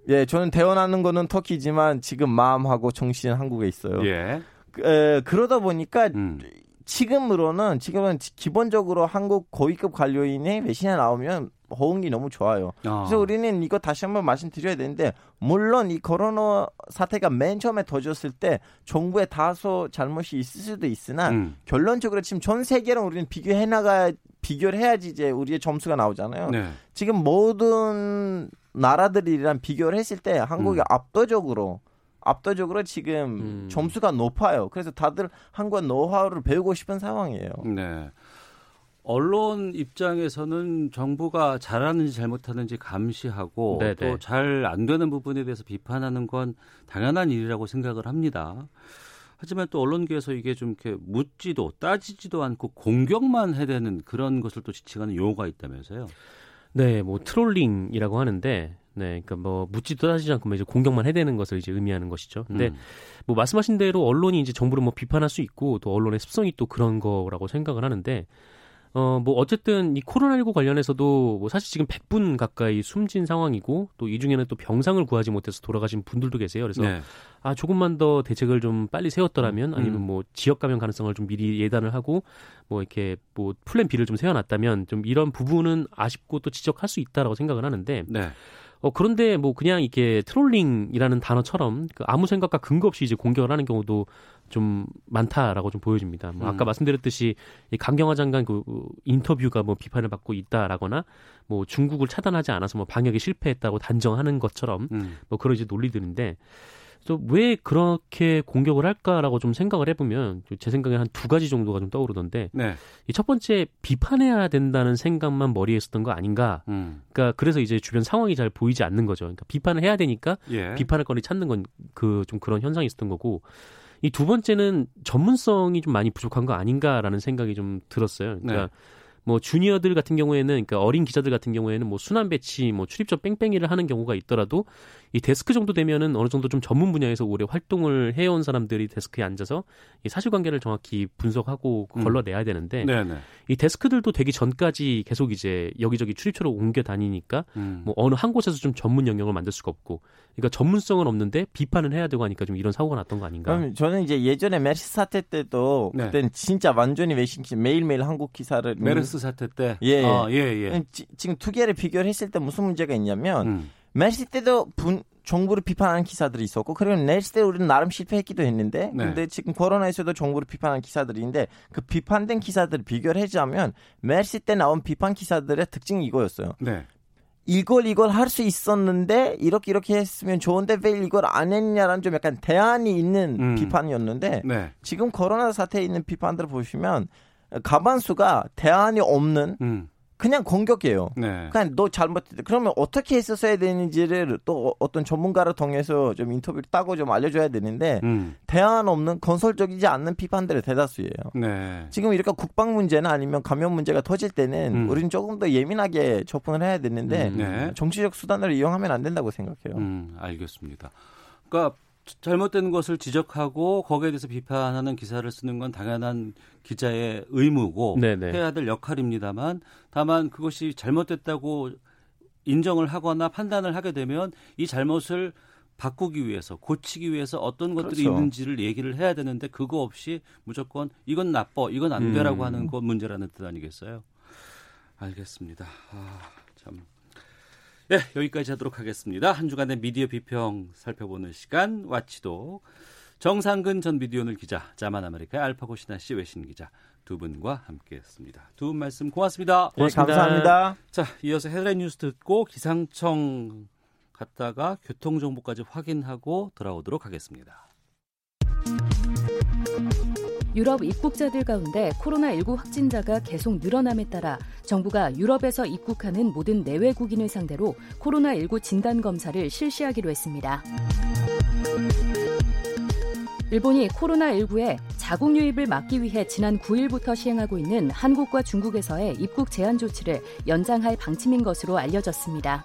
예. 예, 저는 태어나는 거는 터키지만 지금 마음하고 정신은 한국에 있어요. 예. 그, 에, 그러다 보니까 음. 지금으로는 지금은 지- 기본적으로 한국 고위급 관료인의 외신에 나오면 호응이 너무 좋아요. 아. 그래서 우리는 이거 다시 한번 말씀드려야 되는데 물론 이 코로나 사태가 맨 처음에 터졌을 때 정부의 다소 잘못이 있을 수도 있으나 음. 결론적으로 지금 전 세계랑 우리는 비교해 나가 비교를 해야지 이제 우리의 점수가 나오잖아요. 네. 지금 모든 나라들이랑 비교를 했을 때 한국이 음. 압도적으로 압도적으로 지금 음. 점수가 높아요. 그래서 다들 한국 노하우를 배우고 싶은 상황이에요. 네. 언론 입장에서는 정부가 잘하는지 잘못하는지 감시하고 네네. 또잘 안 되는 부분에 대해서 비판하는 건 당연한 일이라고 생각을 합니다. 하지만 또 언론계에서 이게 좀 이렇게 묻지도 따지지도 않고 공격만 해대는 그런 것을 또 지칭하는 용어가 있다면서요. 네, 뭐 trolling이라고 하는데, 네, 그러니까 뭐 묻지도 따지지 않고 뭐 이제 공격만 해대는 것을 이제 의미하는 것이죠. 근데 음. 뭐 말씀하신 대로 언론이 이제 정부를 뭐 비판할 수 있고 또 언론의 습성이 또 그런 거라고 생각을 하는데 어 뭐 어쨌든 이 코로나19 관련해서도 뭐 사실 지금 100분 가까이 숨진 상황이고 또 이 중에는 또 병상을 구하지 못해서 돌아가신 분들도 계세요. 그래서 네. 아 조금만 더 대책을 좀 빨리 세웠더라면 아니면 음. 뭐 지역 감염 가능성을 좀 미리 예단을 하고 뭐 이렇게 뭐 plan B를 좀 세워놨다면 좀 이런 부분은 아쉽고 또 지적할 수 있다라고 생각을 하는데 네. 어 그런데 뭐 그냥 이게 trolling이라는 단어처럼 그 아무 생각과 근거 없이 이제 공격을 하는 경우도 좀 많다라고 좀 보여집니다. 뭐 아까 음. 말씀드렸듯이 이 강경화 장관 그 인터뷰가 뭐 비판을 받고 있다라거나 뭐 중국을 차단하지 않아서 뭐 방역에 실패했다고 단정하는 것처럼 음. 뭐 그런 이제 논리들인데 또왜 그렇게 공격을 할까라고 좀 생각을 해보면 제 생각에 한 두 가지 정도가 좀 떠오르던데 네. 이첫 번째 비판해야 된다는 생각만 머리에 있었던 거 아닌가? 음. 그러니까 그래서 이제 주변 상황이 잘 보이지 않는 거죠. 그러니까 비판을 해야 되니까 예. 비판할 거리 찾는 건 그 좀 그런 현상이 있었던 거고 이 두 번째는 전문성이 좀 많이 부족한 거 아닌가라는 생각이 좀 들었어요. 그러니까 네. 뭐 주니어들 같은 경우에는 그러니까 어린 기자들 같은 경우에는 뭐 순환 배치, 뭐 출입처 뺑뺑이를 하는 경우가 있더라도 이 데스크 정도 되면은 어느 정도 좀 전문 분야에서 오래 활동을 해온 사람들이 데스크에 앉아서 이 사실관계를 정확히 분석하고 음. 걸러내야 되는데 네, 네. 이 데스크들도 되기 전까지 계속 이제 여기저기 출입처로 옮겨 다니니까 음. 뭐 어느 한 곳에서 좀 전문 영역을 만들 수가 없고 그러니까 전문성은 없는데 비판을 해야 되고 하니까 좀 이런 사고가 났던 거 아닌가. 그럼 저는 이제 예전에 메르스 사태 때도 네. 그때는 진짜 완전히 외신 기- 매일매일 한국 기사를 메르스 사태 때. 예. 아, 예, 예. 지, 지금 두 개를 비교를 했을 때 무슨 문제가 있냐면 음. 메르스 때도 분, 정부를 비판하는 기사들이 있었고 그리고 메르스 때 우리는 나름 실패했기도 했는데 네. 근데 지금 코로나에서도 정부를 비판하는 기사들인데 그 비판된 기사들을 비교를 하자면 메르스 때 나온 비판 기사들의 특징이 이거였어요. 네. 이걸 이걸 할 수 있었는데 이렇게 이렇게 했으면 좋은데 왜 이걸 안 했냐라는 좀 약간 대안이 있는 음. 비판이었는데 네. 지금 코로나 사태에 있는 비판들을 보시면 가반수가 대안이 없는 음. 그냥 공격이에요. 네. 그냥 너 잘못했다. 그러면 어떻게 했었어야 되는지를 또 어떤 전문가를 통해서 좀 인터뷰를 따고 좀 알려줘야 되는데 음. 대안 없는 건설적이지 않는 비판들의 대다수예요. 네. 지금 이렇게 국방 문제나 아니면 감염 문제가 터질 때는 음. 우리는 조금 더 예민하게 접근을 해야 되는데 음. 네. 정치적 수단을 이용하면 안 된다고 생각해요. 음, 알겠습니다. 그러니까 잘못된 것을 지적하고 거기에 대해서 비판하는 기사를 쓰는 건 당연한 기자의 의무고 네네. 해야 될 역할입니다만 다만 그것이 잘못됐다고 인정을 하거나 판단을 하게 되면 이 잘못을 바꾸기 위해서 고치기 위해서 어떤 것들이 그렇죠. 있는지를 얘기를 해야 되는데 그거 없이 무조건 이건 나빠 이건 안 돼라고 음. 하는 건 문제라는 뜻 아니겠어요? 알겠습니다. 아, 참. 네, 여기까지 하도록 하겠습니다. 한 주간의 미디어 비평 살펴보는 시간 와치도 정상근 전 미디어오늘 기자, 자만 아메리카의 알파고 신하 씨 외신 기자 두 분과 함께했습니다. 두 분 말씀 고맙습니다. 네, 감사합니다. 자, 이어서 헤드라인 뉴스 듣고 기상청 갔다가 교통 정보까지 확인하고 돌아오도록 하겠습니다. 유럽 입국자들 가운데 코로나19 확진자가 계속 늘어남에 따라 정부가 유럽에서 입국하는 모든 내외국인을 상대로 코로나19 진단 검사를 실시하기로 했습니다. 일본이 코로나19에 자국 유입을 막기 위해 지난 9일부터 시행하고 있는 한국과 중국에서의 입국 제한 조치를 연장할 방침인 것으로 알려졌습니다.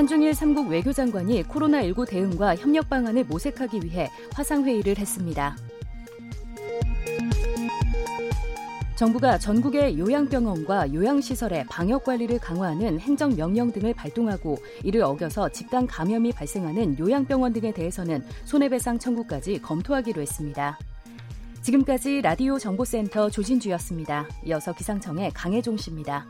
한중일 3국 외교장관이 코로나19 대응과 협력 방안을 모색하기 위해 화상회의를 했습니다. 정부가 전국의 요양병원과 요양시설의 방역관리를 강화하는 행정명령 등을 발동하고 이를 어겨서 집단 감염이 발생하는 요양병원 등에 대해서는 손해배상 청구까지 검토하기로 했습니다. 지금까지 라디오 정보센터 조진주였습니다. 이어서 기상청의 강혜종 씨입니다.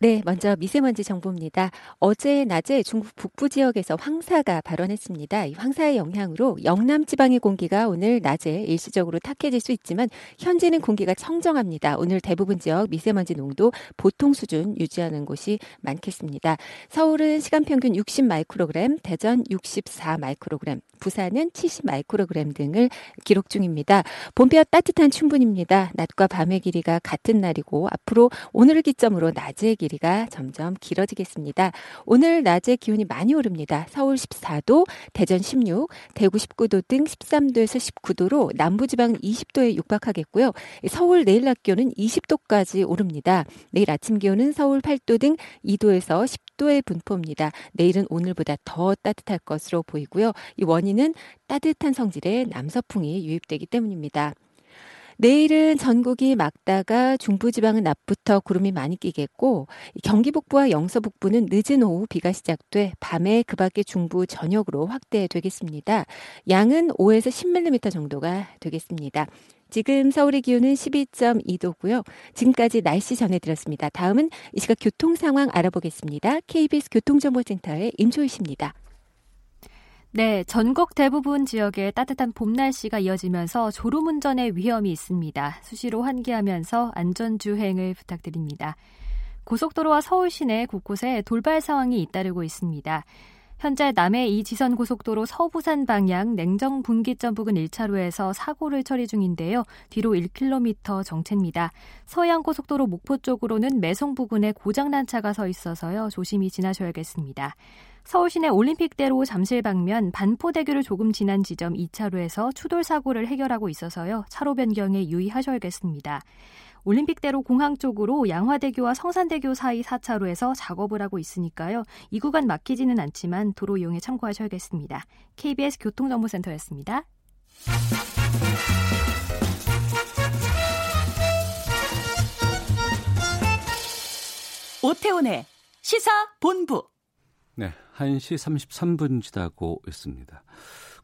네, 먼저 미세먼지 정보입니다. 어제 낮에 중국 북부 지역에서 황사가 발원했습니다. 이 황사의 영향으로 영남 지방의 공기가 오늘 낮에 일시적으로 탁해질 수 있지만 현재는 공기가 청정합니다. 오늘 대부분 지역 미세먼지 농도 보통 수준 유지하는 곳이 많겠습니다. 서울은 시간 평균 60 마이크로그램, 대전 64 마이크로그램, 부산은 70 마이크로그램 등을 기록 중입니다. 봄비와 따뜻한 춘분입니다. 낮과 밤의 길이가 같은 날이고 앞으로 오늘을 기점으로 낮의 길이 가 점점 길어지겠습니다. 오늘 낮의 기온이 많이 오릅니다. 서울 14도, 대전 16, 대구 19도 등 13도에서 19도로 남부지방은 20도에 육박하겠고요. 서울 내일 낮 기온은 20도까지 오릅니다. 내일 아침 기온은 서울 8도 등 2도에서 10도의 분포입니다. 내일은 오늘보다 더 따뜻할 것으로 보이고요. 이 원인은 따뜻한 성질의 남서풍이 유입되기 때문입니다. 내일은 전국이 맑다가 중부지방은 낮부터 구름이 많이 끼겠고 경기 북부와 영서 북부는 늦은 오후 비가 시작돼 밤에 그 밖에 중부 전역으로 확대되겠습니다. 양은 5에서 10mm 정도가 되겠습니다. 지금 서울의 기온은 12.2도고요. 지금까지 날씨 전해드렸습니다. 다음은 이 시각 교통 상황 알아보겠습니다. KBS 교통정보센터의 임초희 씨입니다. 네, 전국 대부분 지역에 따뜻한 봄 날씨가 이어지면서 졸음운전의 위험이 있습니다. 수시로 환기하면서 안전주행을 부탁드립니다. 고속도로와 서울 시내 곳곳에 돌발 상황이 잇따르고 있습니다. 현재 남해 이지선 고속도로 서부산 방향 냉정 분기점 부근 1차로에서 사고를 처리 중인데요. 뒤로 1km 정체입니다. 서해안 고속도로 목포 쪽으로는 매송 부근에 고장난 차가 서 있어서요. 조심히 지나셔야겠습니다. 서울 시내 올림픽대로 잠실 방면 반포대교를 조금 지난 지점 2차로에서 추돌 사고를 해결하고 있어서요. 차로 변경에 유의하셔야겠습니다. 올림픽대로 공항 쪽으로 양화대교와 성산대교 사이 4차로에서 작업을 하고 있으니까요. 이 구간 막히지는 않지만 도로 이용에 참고하셔야겠습니다. KBS 교통정보센터였습니다. 오태훈의 시사 본부. 네, 1시 33분 지나고 있습니다.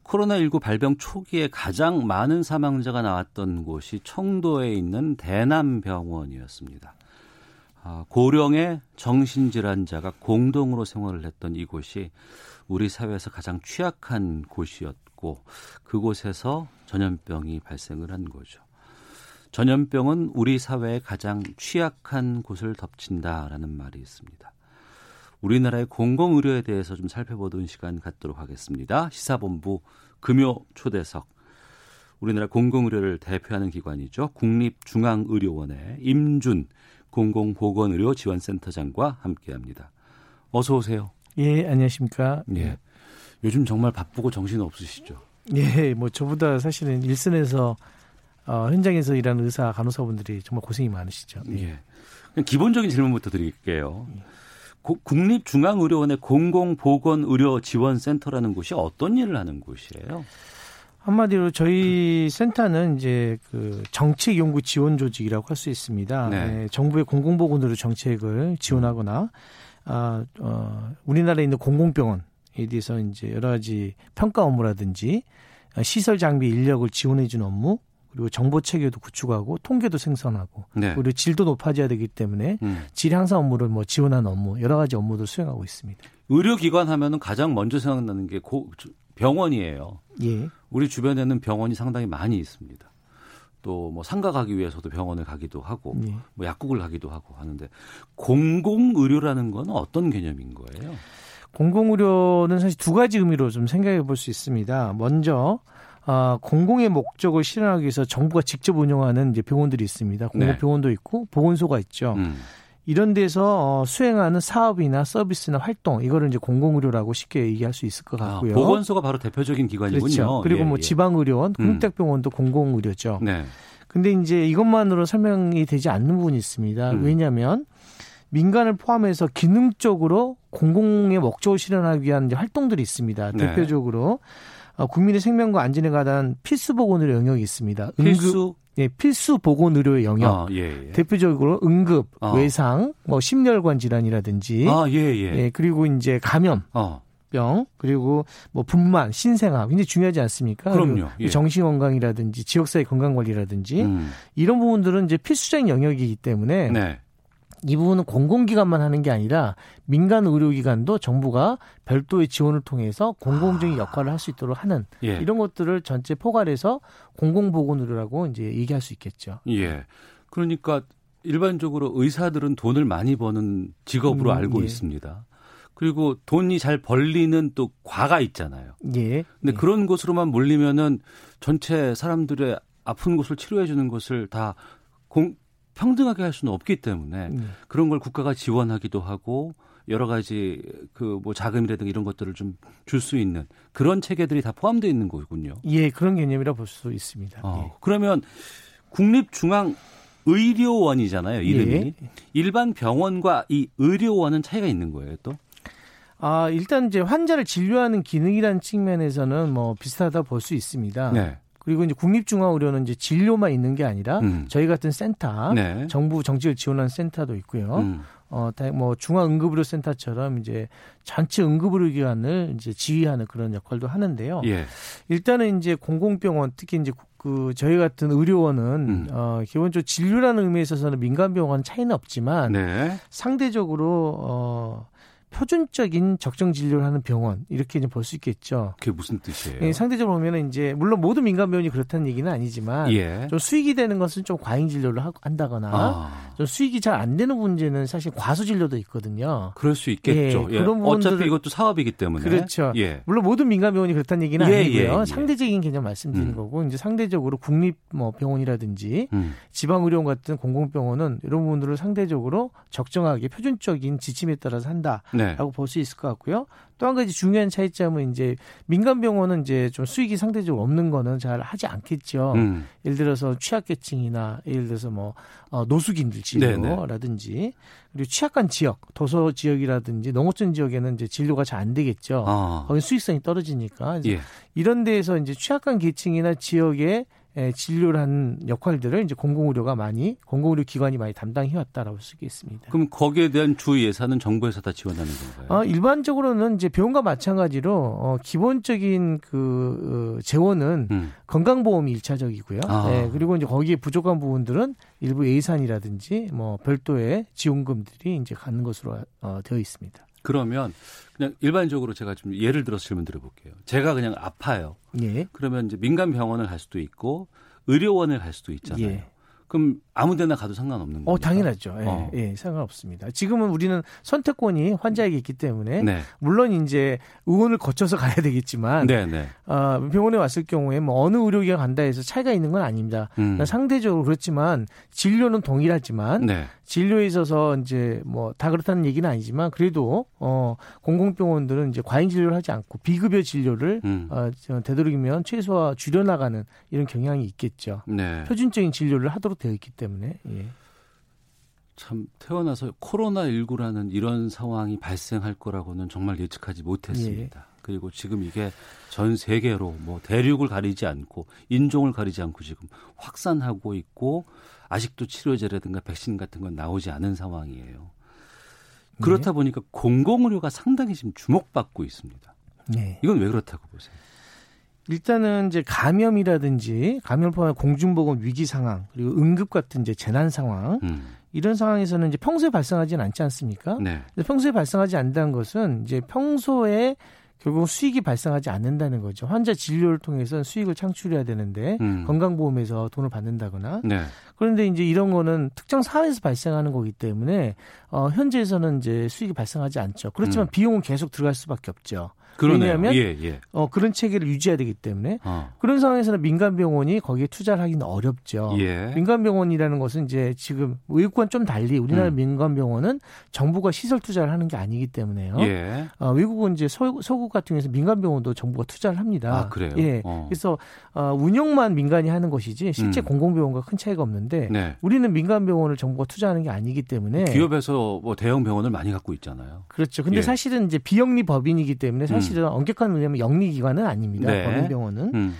코로나19 발병 초기에 가장 많은 사망자가 나왔던 곳이 청도에 있는 대남병원이었습니다. 아, 고령의 정신질환자가 공동으로 생활을 했던 이곳이 우리 사회에서 가장 취약한 곳이었고 그곳에서 전염병이 발생을 한 거죠. 전염병은 우리 사회의 가장 취약한 곳을 덮친다라는 말이 있습니다. 우리나라의 공공의료에 대해서 좀 살펴보던 시간 갖도록 하겠습니다. 시사본부 금요 초대석. 우리나라 공공의료를 대표하는 기관이죠. 국립중앙의료원의 임준 공공보건의료지원센터장과 함께합니다. 어서 오세요. 예, 안녕하십니까. 예. 요즘 정말 바쁘고 정신 없으시죠? 예, 뭐 저보다 사실은 일선에서 어, 현장에서 일하는 의사 간호사분들이 정말 고생이 많으시죠. 예. 기본적인 질문부터 드릴게요. 예. 국립중앙의료원의 공공보건의료지원센터라는 곳이 어떤 일을 하는 곳이에요? 한마디로 저희 센터는 이제 그 정책 연구 지원 조직이라고 할 수 있습니다. 네. 네, 정부의 공공보건의료 정책을 지원하거나 아, 어, 우리나라에 있는 공공병원에 대해서 이제 여러 가지 평가 업무라든지 시설 장비 인력을 지원해 주는 업무 그리고 정보 체계도 구축하고 통계도 생성하고 네. 그리고 질도 높아져야 되기 때문에 음. 질 향상 업무를 뭐 지원하는 업무 여러 가지 업무도 수행하고 있습니다. 의료기관 하면은 가장 먼저 생각나는 게 고, 병원이에요. 예. 우리 주변에는 병원이 상당히 많이 있습니다. 또 뭐 상가 가기 위해서도 병원을 가기도 하고 예. 뭐 약국을 가기도 하고 하는데 공공 의료라는 건 어떤 개념인 거예요? 공공 의료는 사실 두 가지 의미로 좀 생각해 볼 수 있습니다. 먼저 어, 공공의 목적을 실현하기 위해서 정부가 직접 운영하는 이제 병원들이 있습니다. 공공병원도 네. 있고 보건소가 있죠. 음. 이런 데서 어, 수행하는 사업이나 서비스나 활동 이거를 이제 공공의료라고 쉽게 얘기할 수 있을 것 아, 같고요. 아, 보건소가 바로 대표적인 기관이군요. 그렇죠. 그리고 예, 뭐 예. 지방의료원, 국립대병원도 음. 공공의료죠. 네. 근데 이제 이것만으로 설명이 되지 않는 부분이 있습니다. 음. 왜냐하면 민간을 포함해서 기능적으로 공공의 목적을 실현하기 위한 활동들이 있습니다. 네. 대표적으로 어, 국민의 생명과 안전에 관한 필수 보건 의료 영역이 있습니다. 필수 예, 필수 보건 의료의 영역. 아, 예, 예. 대표적으로 응급, 아. 외상, 뭐 심혈관 질환이라든지 아, 예, 예. 예 그리고 이제 감염. 어. 병 그리고 뭐 분만 신생아 굉장히 중요하지 않습니까? 그럼요. 예. 정신 건강이라든지 지역사회 건강 관리라든지 음. 이런 부분들은 이제 필수적인 영역이기 때문에 네. 이 부분은 공공기관만 하는 게 아니라 민간 의료기관도 정부가 별도의 지원을 통해서 공공적인 아. 역할을 할 수 있도록 하는 예. 이런 것들을 전체 포괄해서 공공보건의료라고 이제 얘기할 수 있겠죠. 예. 그러니까 일반적으로 의사들은 돈을 많이 버는 직업으로 음, 알고 예. 있습니다. 그리고 돈이 잘 벌리는 또 과가 있잖아요. 예. 근데 예. 그런 곳으로만 몰리면은 전체 사람들의 아픈 곳을 치료해 주는 것을 다 공, 평등하게 할 수는 없기 때문에 음. 그런 걸 국가가 지원하기도 하고 여러 가지 그 뭐 자금이라든가 이런 것들을 좀 줄 수 있는 그런 체계들이 다 포함되어 있는 거군요. 예, 그런 개념이라 볼 수 있습니다. 어, 예. 그러면 국립중앙 의료원이잖아요, 이름이. 예. 일반 병원과 이 의료원은 차이가 있는 거예요, 또? 아, 일단 이제 환자를 진료하는 기능이라는 측면에서는 뭐 비슷하다 볼 수 있습니다. 네. 그리고 이제 국립중앙의료는 이제 진료만 있는 게 아니라 음. 저희 같은 센터, 네. 정부 정책을 지원하는 센터도 있고요. 음. 어, 뭐 중앙응급의료센터처럼 이제 전체 응급의료기관을 이제 지휘하는 그런 역할도 하는데요. 예. 일단은 이제 공공병원 특히 이제 그 저희 같은 의료원은 음. 어 기본적으로 진료라는 의미에 있어서는 민간 병원 차이는 없지만 네. 상대적으로 어 표준적인 적정 진료를 하는 병원 이렇게 이제 볼 수 있겠죠. 그게 무슨 뜻이에요? 예, 상대적으로 보면은 이제 물론 모든 민간 병원이 그렇다는 얘기는 아니지만 예. 좀 수익이 되는 것은 좀 과잉 진료를 하, 한다거나 아. 좀 수익이 잘 안 되는 문제는 사실 과소 진료도 있거든요. 그럴 수 있겠죠. 예, 예. 그런 어차피 이것도 사업이기 때문에 그렇죠. 예. 물론 모든 민간 병원이 그렇다는 얘기는 예, 아니고요. 상대적인 개념 말씀드리는 음. 거고 이제 상대적으로 국립 뭐 병원이라든지 음. 지방 의료원 같은 공공병원은 이런 부분들을 상대적으로 적정하게 표준적인 지침에 따라서 한다. 네. 라고 네. 볼 수 있을 것 같고요. 또 한 가지 중요한 차이점은 이제 민간 병원은 이제 좀 수익이 상대적으로 없는 거는 잘 하지 않겠죠. 음. 예를 들어서 취약계층이나 예를 들어서 뭐 어, 노숙인들 진료라든지 네, 네. 그리고 취약한 지역, 도서 지역이라든지 농어촌 지역에는 이제 진료가 잘 안 되겠죠. 아. 거기 수익성이 떨어지니까 예. 이런 데에서 이제 취약한 계층이나 지역에 에, 진료를 하는 역할들을 이제 공공의료가 많이 공공의료 기관이 많이 담당해 왔다라고 볼 수 있겠습니다. 그럼 거기에 대한 주 예산은 정부에서 다 지원하는 건가요? 어, 일반적으로는 이제 병원과 마찬가지로 어, 기본적인 그 어, 재원은 음. 건강보험이 일차적이고요. 아. 네, 그리고 이제 거기에 부족한 부분들은 일부 예산이라든지 뭐 별도의 지원금들이 이제 가는 것으로 어, 되어 있습니다. 그러면 그냥 일반적으로 제가 좀 예를 들어서 질문 드려볼게요. 제가 그냥 아파요. 예. 그러면 이제 민간 병원을 갈 수도 있고 의료원을 갈 수도 있잖아요. 예. 그럼 아무데나 가도 상관없는 거예요. 어, 당연하죠. 예, 어. 예, 상관없습니다. 지금은 우리는 선택권이 환자에게 있기 때문에 네. 물론 이제 의원을 거쳐서 가야 되겠지만 네, 네. 어, 병원에 왔을 경우에 뭐 어느 의료기관 간다 해서 차이가 있는 건 아닙니다. 음. 상대적으로 그렇지만 진료는 동일하지만 네. 진료에 있어서 이제 뭐 다 그렇다는 얘기는 아니지만 그래도 어 공공병원들은 이제 과잉 진료를 하지 않고 비급여 진료를 음. 어 되도록이면 최소화 줄여 나가는 이런 경향이 있겠죠. 네. 표준적인 진료를 하도록 되어 있기 때문에. 예. 참 태어나서 코로나 19라는 이런 상황이 발생할 거라고는 정말 예측하지 못했습니다. 예. 그리고 지금 이게 전 세계로 뭐 대륙을 가리지 않고 인종을 가리지 않고 지금 확산하고 있고 아직도 치료제라든가 백신 같은 건 나오지 않은 상황이에요. 그렇다 네. 보니까 공공의료가 상당히 지금 주목받고 있습니다. 네. 이건 왜 그렇다고 보세요? 일단은 이제 감염이라든지 감염 포함한 공중보건 위기 상황 그리고 응급 같은 이제 재난 상황 음. 이런 상황에서는 이제 평소에 발생하지는 않지 않습니까? 네. 평소에 발생하지 않는다는 것은 이제 평소에 결국 수익이 발생하지 않는다는 거죠. 환자 진료를 통해서 수익을 창출해야 되는데 음. 건강보험에서 돈을 받는다거나 네. 그런데 이제 이런 거는 특정 사회에서 발생하는 거기 때문에 어 현재에서는 이제 수익이 발생하지 않죠. 그렇지만 음. 비용은 계속 들어갈 수밖에 없죠. 그러네요. 왜냐하면 예, 예. 어, 그런 체계를 유지해야 되기 때문에 어. 그런 상황에서는 민간 병원이 거기에 투자를 하기는 어렵죠. 예. 민간 병원이라는 것은 이제 지금 외국과는 좀 달리 우리나라 음. 민간 병원은 정부가 시설 투자를 하는 게 아니기 때문에요. 예. 어, 외국은 이제 서, 서구 같은 경우에서 민간 병원도 정부가 투자를 합니다. 아, 그래요? 예. 어. 그래서 어, 운영만 민간이 하는 것이지 실제 음. 공공병원과 큰 차이가 없는데 네. 우리는 민간 병원을 정부가 투자하는 게 아니기 때문에 기업에서 뭐 대형 병원을 많이 갖고 있잖아요. 그렇죠. 근데 예. 사실은 이제 비영리 법인이기 때문에 사실 은 엄격한 의미면 영리 기관은 아닙니다. 네. 법인병원은. 음.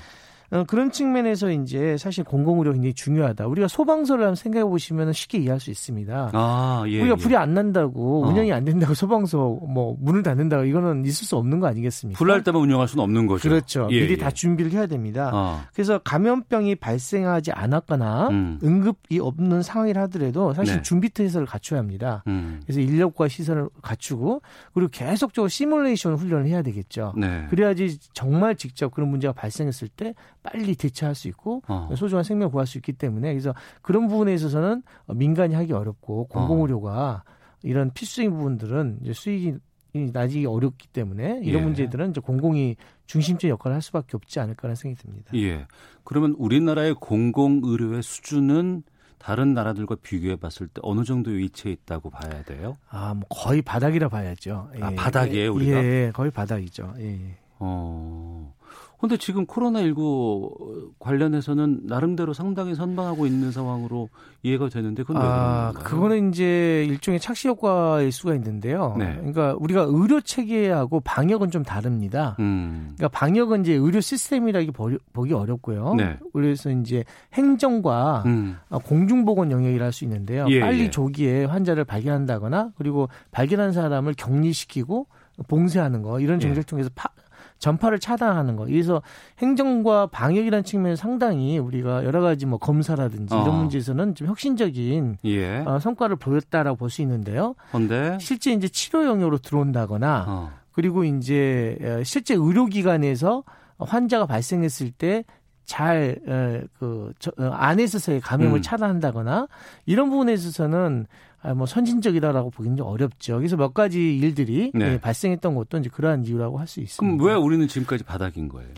어, 그런 측면에서 이제 사실 공공의료 굉장히 중요하다. 우리가 소방서를 한번 생각해 보시면 쉽게 이해할 수 있습니다. 아, 예. 우리가 예. 불이 안 난다고 어. 운영이 안 된다고 소방서 뭐 문을 닫는다고 이거는 있을 수 없는 거 아니겠습니까? 불날 때만 운영할 수는 없는 거죠. 그렇죠. 예, 미리 예. 다 준비를 해야 됩니다. 어. 그래서 감염병이 발생하지 않았거나 음. 응급이 없는 상황이라 하더라도 사실 네. 준비 태세를 갖춰야 합니다. 음. 그래서 인력과 시설을 갖추고 그리고 계속적으로 시뮬레이션 훈련을 해야 되겠죠. 네. 그래야지 정말 직접 그런 문제가 발생했을 때 빨리 대처할 수 있고 어. 소중한 생명을 구할 수 있기 때문에 그래서 그런 부분에 있어서는 민간이 하기 어렵고 공공의료가 이런 필수적인 부분들은 이제 수익이 나기 어렵기 때문에 이런 예. 문제들은 이제 공공이 중심적 역할을 할 수밖에 없지 않을까라는 생각이 듭니다. 예. 그러면 우리나라의 공공 의료의 수준은 다른 나라들과 비교해 봤을 때 어느 정도 위치해 있다고 봐야 돼요? 아, 뭐 거의 바닥이라 봐야죠. 아, 바닥이에요, 우리가? 예, 거의 바닥이죠. 예. 어. 근데 지금 코로나19 관련해서는 나름대로 상당히 선방하고 있는 상황으로 이해가 되는데 그건 왜 아? 그거는 이제 일종의 착시 효과일 수가 있는데요. 네. 그러니까 우리가 의료 체계하고 방역은 좀 다릅니다. 음. 그러니까 방역은 이제 의료 시스템이라기 버- 보기 어렵고요. 네. 그래서 이제 행정과 음. 어, 공중보건 영역이라 할 수 있는데요. 예, 빨리 예. 조기에 환자를 발견한다거나 그리고 발견한 사람을 격리시키고 봉쇄하는 거 이런 예. 정책을 통해서 파, 전파를 차단하는 거. 그래서 행정과 방역이라는 측면에 상당히 우리가 여러 가지 뭐 검사라든지 어. 이런 문제에서는 좀 혁신적인 예. 어, 성과를 보였다라고 볼 수 있는데요. 근데 실제 이제 치료 영역으로 들어온다거나 어. 그리고 이제 어, 실제 의료기관에서 환자가 발생했을 때 잘, 어, 그, 저, 어, 안에서의 감염을 음. 차단한다거나 이런 부분에 있어서는 아, 뭐 선진적이다라고 보기는 좀 어렵죠. 그래서 몇 가지 일들이 네. 예, 발생했던 것도 이제 그러한 이유라고 할 수 있습니다. 그럼 왜 우리는 지금까지 바닥인 거예요?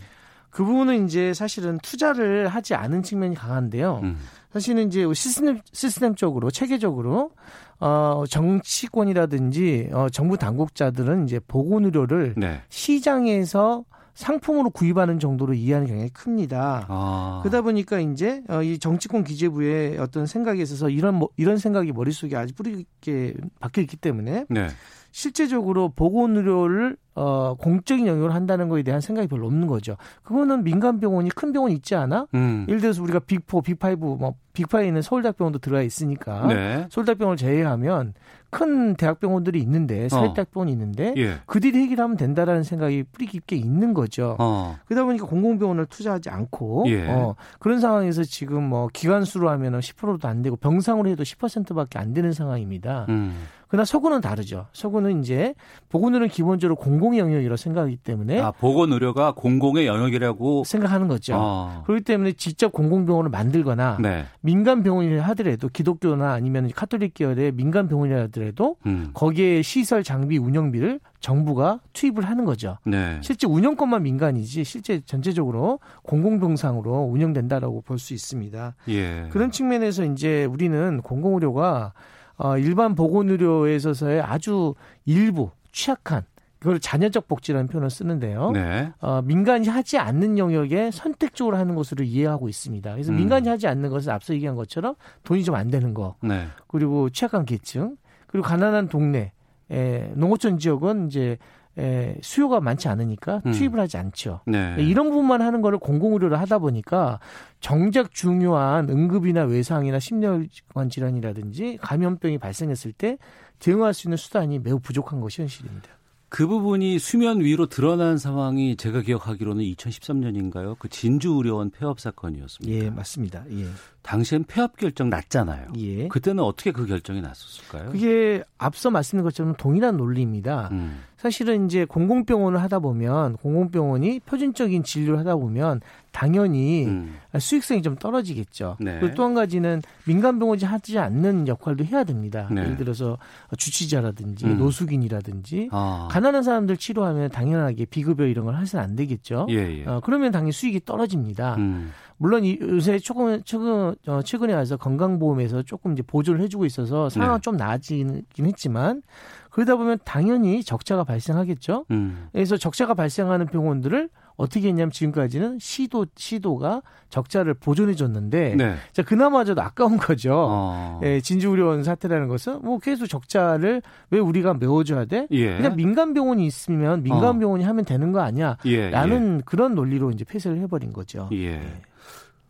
그 부분은 이제 사실은 투자를 하지 않은 측면이 강한데요. 음. 사실은 이제 시스템 시스템적으로 체계적으로 어 정치권이라든지 어 정부 당국자들은 이제 보건 의료를 네. 시장에서 상품으로 구입하는 정도로 이해하는 경향이 큽니다. 아. 그러다 보니까 이제 어, 이 정치권 기재부의 어떤 생각에 있어서 이런 뭐- 이런 생각이 머릿속에 아주 뿌리 깊게 박혀 있기 때문에 네. 실제적으로 보건 의료를 어, 공적인 영역으로 한다는 거에 대한 생각이 별로 없는 거죠. 그거는 민간 병원이 큰 병원 있지 않아? 음. 예를 들어서 우리가 빅4, 빅5, 뭐 빅5에는 서울대학병원도 들어가 있으니까 네. 서울대학병원을 제외하면 큰 대학병원들이 있는데 어. 사립대학병원이 있는데 예. 그들이 해결하면 된다라는 생각이 뿌리 깊게 있는 거죠. 어. 그러다 보니까 공공병원을 투자하지 않고 예. 어, 그런 상황에서 지금 뭐 기간수로 하면 은 10%도 안 되고 병상으로 해도 10%밖에 안 되는 상황입니다. 음. 그러나 서구는 다르죠. 서구는 이제 보건의료는 기본적으로 공공 영역이라고 생각하기 때문에 아, 보건 의료가 공공의 영역이라고 생각하는 거죠. 아. 그렇기 때문에 직접 공공병원을 만들거나 네. 민간 병원이라 하더라도 기독교나 아니면 카톨릭 계열의 민간 병원이라 하더라도 음. 거기에 시설 장비 운영비를 정부가 투입을 하는 거죠. 네. 실제 운영권만 민간이지 실제 전체적으로 공공병상으로 운영된다라고 볼 수 있습니다. 예. 그런 측면에서 이제 우리는 공공의료가 어, 일반 보건의료에 있어서의 아주 일부 취약한 그걸 자녀적 복지라는 표현을 쓰는데요. 네. 어, 민간이 하지 않는 영역에 선택적으로 하는 것으로 이해하고 있습니다. 그래서 음. 민간이 하지 않는 것은 앞서 얘기한 것처럼 돈이 좀 안 되는 거, 네. 그리고 취약한 계층, 그리고 가난한 동네, 에, 농어촌 지역은 이제 에, 수요가 많지 않으니까 음. 투입을 하지 않죠. 네. 이런 부분만 하는 거를 공공의료를 하다 보니까 정작 중요한 응급이나 외상이나 심혈관 질환이라든지 감염병이 발생했을 때 대응할 수 있는 수단이 매우 부족한 것이 현실입니다. 그 부분이 수면 위로 드러난 상황이 제가 기억하기로는 2013년인가요? 그 진주 의료원 폐업 사건이었습니다. 예, 맞습니다. 예. 당시엔 폐업 결정 났잖아요. 예. 그때는 어떻게 그 결정이 났었을까요? 그게 앞서 말씀드린 것처럼 동일한 논리입니다. 음. 사실은 이제 공공병원을 하다 보면 공공병원이 표준적인 진료를 하다 보면 당연히 음. 수익성이 좀 떨어지겠죠. 네. 그리고 또 한 가지는 민간 병원이 하지 않는 역할도 해야 됩니다. 네. 예를 들어서 주치자라든지 음. 노숙인이라든지 아. 가난한 사람들 치료하면 당연하게 비급여 이런 걸 해서는 안 되겠죠. 예, 예. 어, 그러면 당연히 수익이 떨어집니다. 음. 물론 이 요새 조금 최근 어, 최근에 와서 건강보험에서 조금 이제 보조를 해주고 있어서 상황은 네. 좀 나아지긴 했지만 그러다 보면 당연히 적자가 발생하겠죠. 음. 그래서 적자가 발생하는 병원들을 어떻게 했냐면 지금까지는 시도 시도가 적자를 보존해 줬는데 네. 자 그나마저도 아까운 거죠. 어. 예, 진주의료원 사태라는 것은 뭐 계속 적자를 왜 우리가 메워줘야 돼? 예. 그냥 민간 병원이 있으면 민간 어. 병원이 하면 되는 거 아니야? 예, 라는 예. 그런 논리로 이제 폐쇄를 해버린 거죠. 예.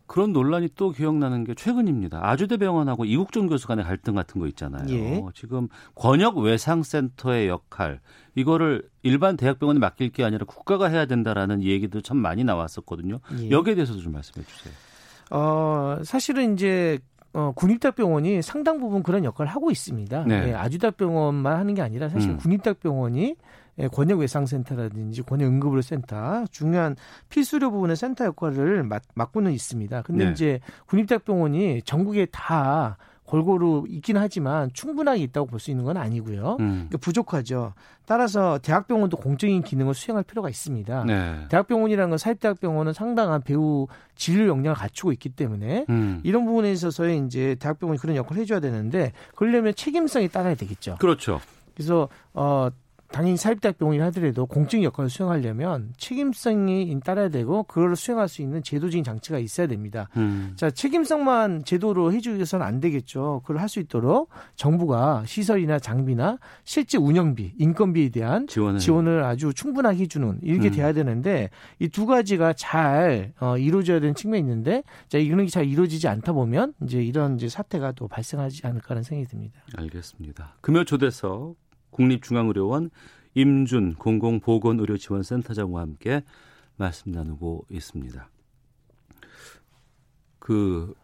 예. 그런 논란이 또 기억나는 게 최근입니다. 아주대 병원하고 이국종 교수 간의 갈등 같은 거 있잖아요. 예. 지금 권역 외상센터의 역할 이거를 일반 대학병원에 맡길 게 아니라 국가가 해야 된다라는 얘기도 참 많이 나왔었거든요. 예. 여기에 대해서도 좀 말씀해 주세요. 어, 사실은 이제 어, 군입대학병원이 상당 부분 그런 역할을 하고 있습니다. 네. 예, 아주대학병원만 하는 게 아니라 사실 음. 군입대학병원이 예, 권역외상센터라든지 권역응급의료센터 중요한 필수료 부분의 센터 역할을 맡, 맡고는 있습니다. 근데 네. 이제 군입대학병원이 전국에 다 골고루 있긴 하지만 충분하게 있다고 볼 수 있는 건 아니고요. 음. 그러니까 부족하죠. 따라서 대학병원도 공적인 기능을 수행할 필요가 있습니다. 네. 대학병원이라는 건 사립대학병원은 상당한 배우 진료 역량을 갖추고 있기 때문에 음. 이런 부분에 있어서의 이제 대학병원이 그런 역할을 해줘야 되는데 그러려면 책임성이 따라야 되겠죠. 그렇죠. 그래서 어 당연히 사립대학병원이 하더라도 공적 역할을 수행하려면 책임성이 따라야 되고 그걸 수행할 수 있는 제도적인 장치가 있어야 됩니다. 음. 자 책임성만 제도로 해주기 위해서는 안 되겠죠. 그걸 할 수 있도록 정부가 시설이나 장비나 실제 운영비, 인건비에 대한 지원을, 지원을 아주 충분하게 해주는 이렇게 음. 돼야 되는데 이 두 가지가 잘 어, 이루어져야 되는 측면이 있는데 자 이런 게 잘 이루어지지 않다 보면 이제 이런 이제 사태가 또 발생하지 않을까 하는 생각이 듭니다. 알겠습니다. 금요 초대석 국립중앙의료원 임준 공공보건의료지원센터장과 함께 말씀 나누고 있습니다. 그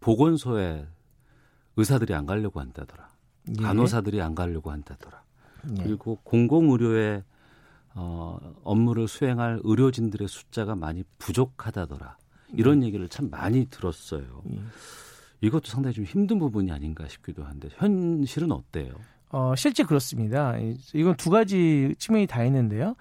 보건소에 의사들이 안 가려고 한다더라. 예. 간호사들이 안 가려고 한다더라. 예. 그리고 공공의료에 어, 업무를 수행할 의료진들의 숫자가 많이 부족하다더라. 이런 예. 얘기를 참 많이 들었어요. 예. 이것도 상당히 좀 힘든 부분이 아닌가 싶기도 한데 현실은 어때요? 어, 실제 그렇습니다. 이건 두 가지 측면이 다 있는데요.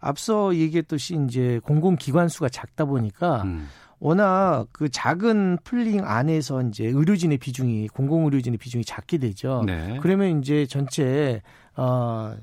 앞서 얘기했듯이 이제 공공기관 수가 작다 보니까 음. 워낙 그 작은 pooling 안에서 이제 의료진의 비중이 공공 의료진의 비중이 작게 되죠. 네. 그러면 이제 전체 어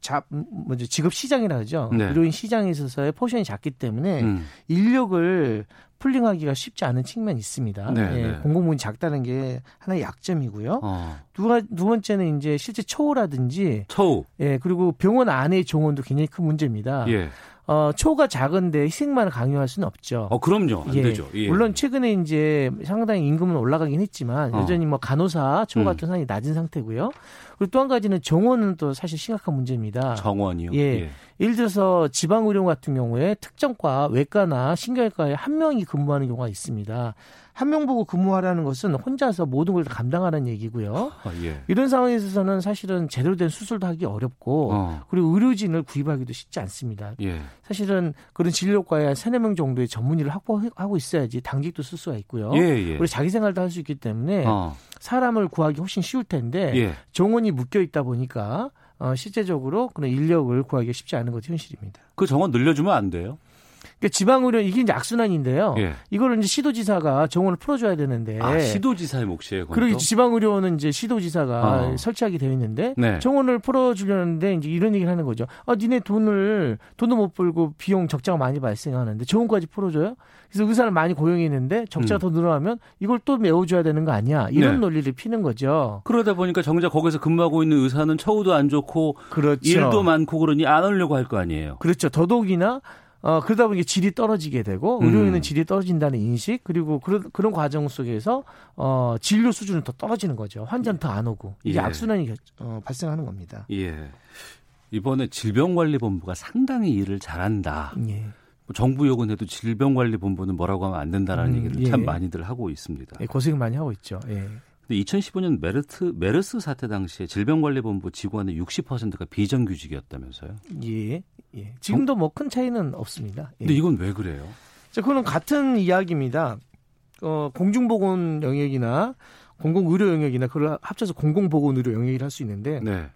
잡, 뭐죠, 직업 시장이라 하죠. 네. 의료인 시장에 있어서의 포션이 작기 때문에 음. 인력을 pooling하기가 쉽지 않은 측면이 있습니다. 네, 예, 네. 공공부문이 작다는 게 하나의 약점이고요. 어. 두, 두 번째는 이제 실제 처우라든지 처우. 예, 그리고 병원 안의 정원도 굉장히 큰 문제입니다. 예. 어, 초가 작은데 희생만을 강요할 수는 없죠. 어, 그럼요. 안 예. 되죠. 예. 물론 최근에 이제 상당히 임금은 올라가긴 했지만 어. 여전히 뭐 간호사 초 같은 음. 상당히 낮은 상태고요. 그리고 또 한 가지는 정원은 또 사실 심각한 문제입니다. 정원이요? 예. 예. 예를 들어서 지방 의료 같은 경우에 특정과 외과나 신경외과에 한 명이 근무하는 경우가 있습니다. 한 명 보고 근무하라는 것은 혼자서 모든 걸 감당하라는 얘기고요. 아, 예. 이런 상황에 있어서는 사실은 제대로 된 수술도 하기 어렵고 어. 그리고 의료진을 구입하기도 쉽지 않습니다. 예. 사실은 그런 진료과에 한 세네 명 정도의 전문의를 확보하고 있어야지 당직도 쓸 수가 있고요. 예, 예. 그리고 자기 생활도 할 수 있기 때문에 어. 사람을 구하기 훨씬 쉬울 텐데 예. 정원이 묶여 있다 보니까 어, 실제적으로 그런 인력을 구하기가 쉽지 않은 것이 현실입니다. 그 정원 늘려주면 안 돼요? 그러니까 지방의료 이게 이제 악순환인데요. 예. 이거를 이제 시도지사가 정원을 풀어줘야 되는데. 아, 시도지사의 몫이에요. 그리고 지방의료는 이제 시도지사가 어. 설치하게 되어 있는데 네. 정원을 풀어주려는데 이제 이런 얘기를 하는 거죠. 아, 니네 돈을 돈도 못 벌고 비용 적자가 많이 발생하는데 정원까지 풀어줘요? 그래서 의사를 많이 고용했는데 적자가 음. 더 늘어나면 이걸 또 메워줘야 되는 거 아니야? 이런 네. 논리를 피는 거죠. 그러다 보니까 정작 거기서 근무하고 있는 의사는 처우도 안 좋고 그렇죠. 일도 많고 그러니 안 하려고 할 거 아니에요. 그렇죠. 더더욱이나 어, 그러다 보니 질이 떨어지게 되고 의료인은 음. 질이 떨어진다는 인식 그리고 그런 그런 과정 속에서 어, 진료 수준은 더 떨어지는 거죠. 환자는 더 안 오고 이게 예. 악순환이 어, 발생하는 겁니다. 예. 이번에 질병관리본부가 상당히 일을 잘한다. 예. 뭐 정부 욕은 해도 질병관리본부는 뭐라고 하면 안 된다라는 음, 얘기를 예. 참 많이들 하고 있습니다. 예, 고생 많이 하고 있죠. 예. 근데 2015년 메르트 메르스 사태 당시에 질병관리본부 직원의 60%가 비정규직이었다면서요? 예. 예. 지금도 뭐 큰 차이는 없습니다. 예. 근데 이건 왜 그래요? 자, 그거는 같은 이야기입니다. 어, 공중보건 영역이나 공공의료 영역이나 그걸 합쳐서 공공보건의료 영역이라 할 수 있는데 네.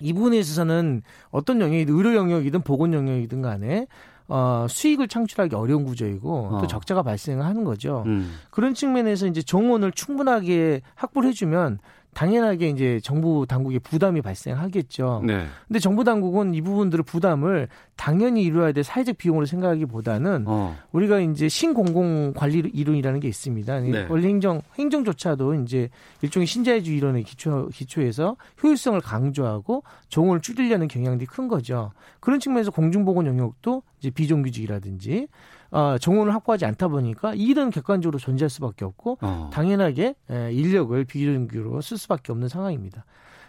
이 부분에 있어서는 어떤 영역이든 의료 영역이든 보건 영역이든 간에 어, 수익을 창출하기 어려운 구조이고 어. 또 적자가 발생하는 거죠. 음. 그런 측면에서 이제 정원을 충분하게 확보를 해주면 당연하게 이제 정부 당국의 부담이 발생하겠죠. 네. 근데 정부 당국은 이 부분들을 부담을 당연히 이루어야 될 사회적 비용으로 생각하기보다는 어. 우리가 이제 신공공 관리 이론이라는 게 있습니다. 네. 원래 행정 행정조차도 이제 일종의 신자유주의 이론의 기초 기초에서 효율성을 강조하고 종을 줄이려는 경향들이 큰 거죠. 그런 측면에서 공중보건 영역도 이제 비정규직이라든지 어, 정원을 확보하지 않다 보니까 일은 객관적으로 존재할 수밖에 없고 어. 당연하게 에, 인력을 비정규로 쓸 수밖에 없는 상황입니다.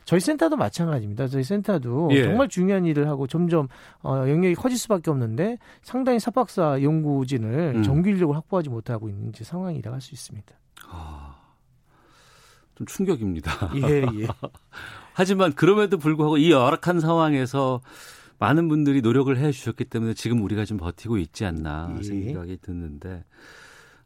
저희 센터도 마찬가지입니다. 저희 센터도 예. 정말 중요한 일을 하고 점점 어, 영역이 커질 수밖에 없는데 상당히 석박사 연구진을 음. 정규 인력을 확보하지 못하고 있는 상황이라 할수 있습니다. 아, 좀 충격입니다. 예, 예. 하지만 그럼에도 불구하고 이 열악한 상황에서 많은 분들이 노력을 해 주셨기 때문에 지금 우리가 좀 버티고 있지 않나 예. 생각이 드는데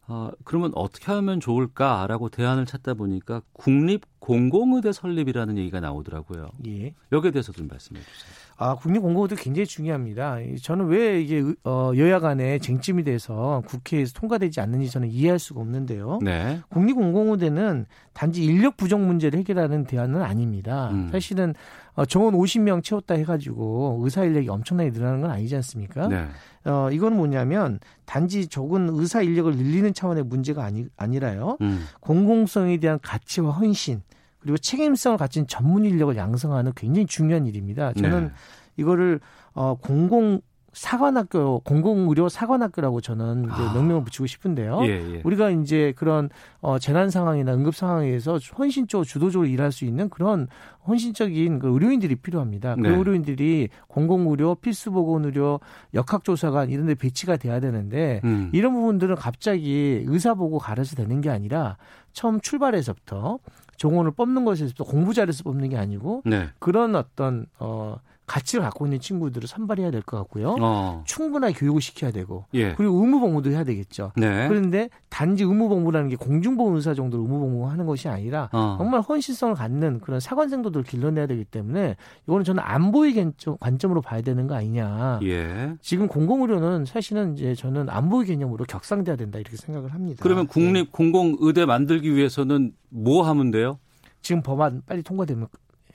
어, 그러면 어떻게 하면 좋을까라고 대안을 찾다 보니까 국립 공공의대 설립이라는 얘기가 나오더라고요. 예. 여기에 대해서 좀 말씀해 주세요. 아, 국립공공의도 굉장히 중요합니다. 저는 왜 이게 어, 여야 간에 쟁점이 돼서 국회에서 통과되지 않는지 저는 이해할 수가 없는데요. 네. 국립공공의대는 단지 인력 부족 문제를 해결하는 대안은 아닙니다. 음. 사실은 어, 정원 50명 채웠다 해가지고 의사 인력이 엄청나게 늘어나는 건 아니지 않습니까? 네. 어, 이건 뭐냐면 단지 적은 의사 인력을 늘리는 차원의 문제가 아니, 아니라요. 음. 공공성에 대한 가치와 헌신, 그리고 책임성을 가진 전문 인력을 양성하는 굉장히 중요한 일입니다. 저는 네. 이거를 어 공공 사관학교 공공의료 사관학교라고 저는 이제 아. 명명을 붙이고 싶은데요. 예, 예. 우리가 이제 그런 어 재난 상황이나 응급 상황에서 헌신적으로 주도적으로 일할 수 있는 그런 헌신적인 그 의료인들이 필요합니다. 그 네. 그 의료인들이 공공의료, 필수보건의료, 역학조사관 이런 데 배치가 돼야 되는데 음. 이런 부분들은 갑자기 의사 보고 가려서 되는 게 아니라 처음 출발해서부터 종원을 뽑는 것에서부터 공부 잘해서 뽑는 게 아니고 네. 그런 어떤 어 가치를 갖고 있는 친구들을 선발해야 될 것 같고요. 어. 충분하게 교육을 시켜야 되고 예. 그리고 의무복무도 해야 되겠죠. 네. 그런데 단지 의무복무라는 게 공중보건 의사 정도로 의무복무하는 것이 아니라 어. 정말 헌신성을 갖는 그런 사관생도들을 길러내야 되기 때문에 이거는 저는 안보의 관점으로 봐야 되는 거 아니냐. 예. 지금 공공의료는 사실은 이제 저는 안보의 개념으로 격상돼야 된다 이렇게 생각을 합니다. 그러면 국립 네. 공공의대 만들기 위해서는 뭐 하면 돼요? 지금 법안 빨리 통과되면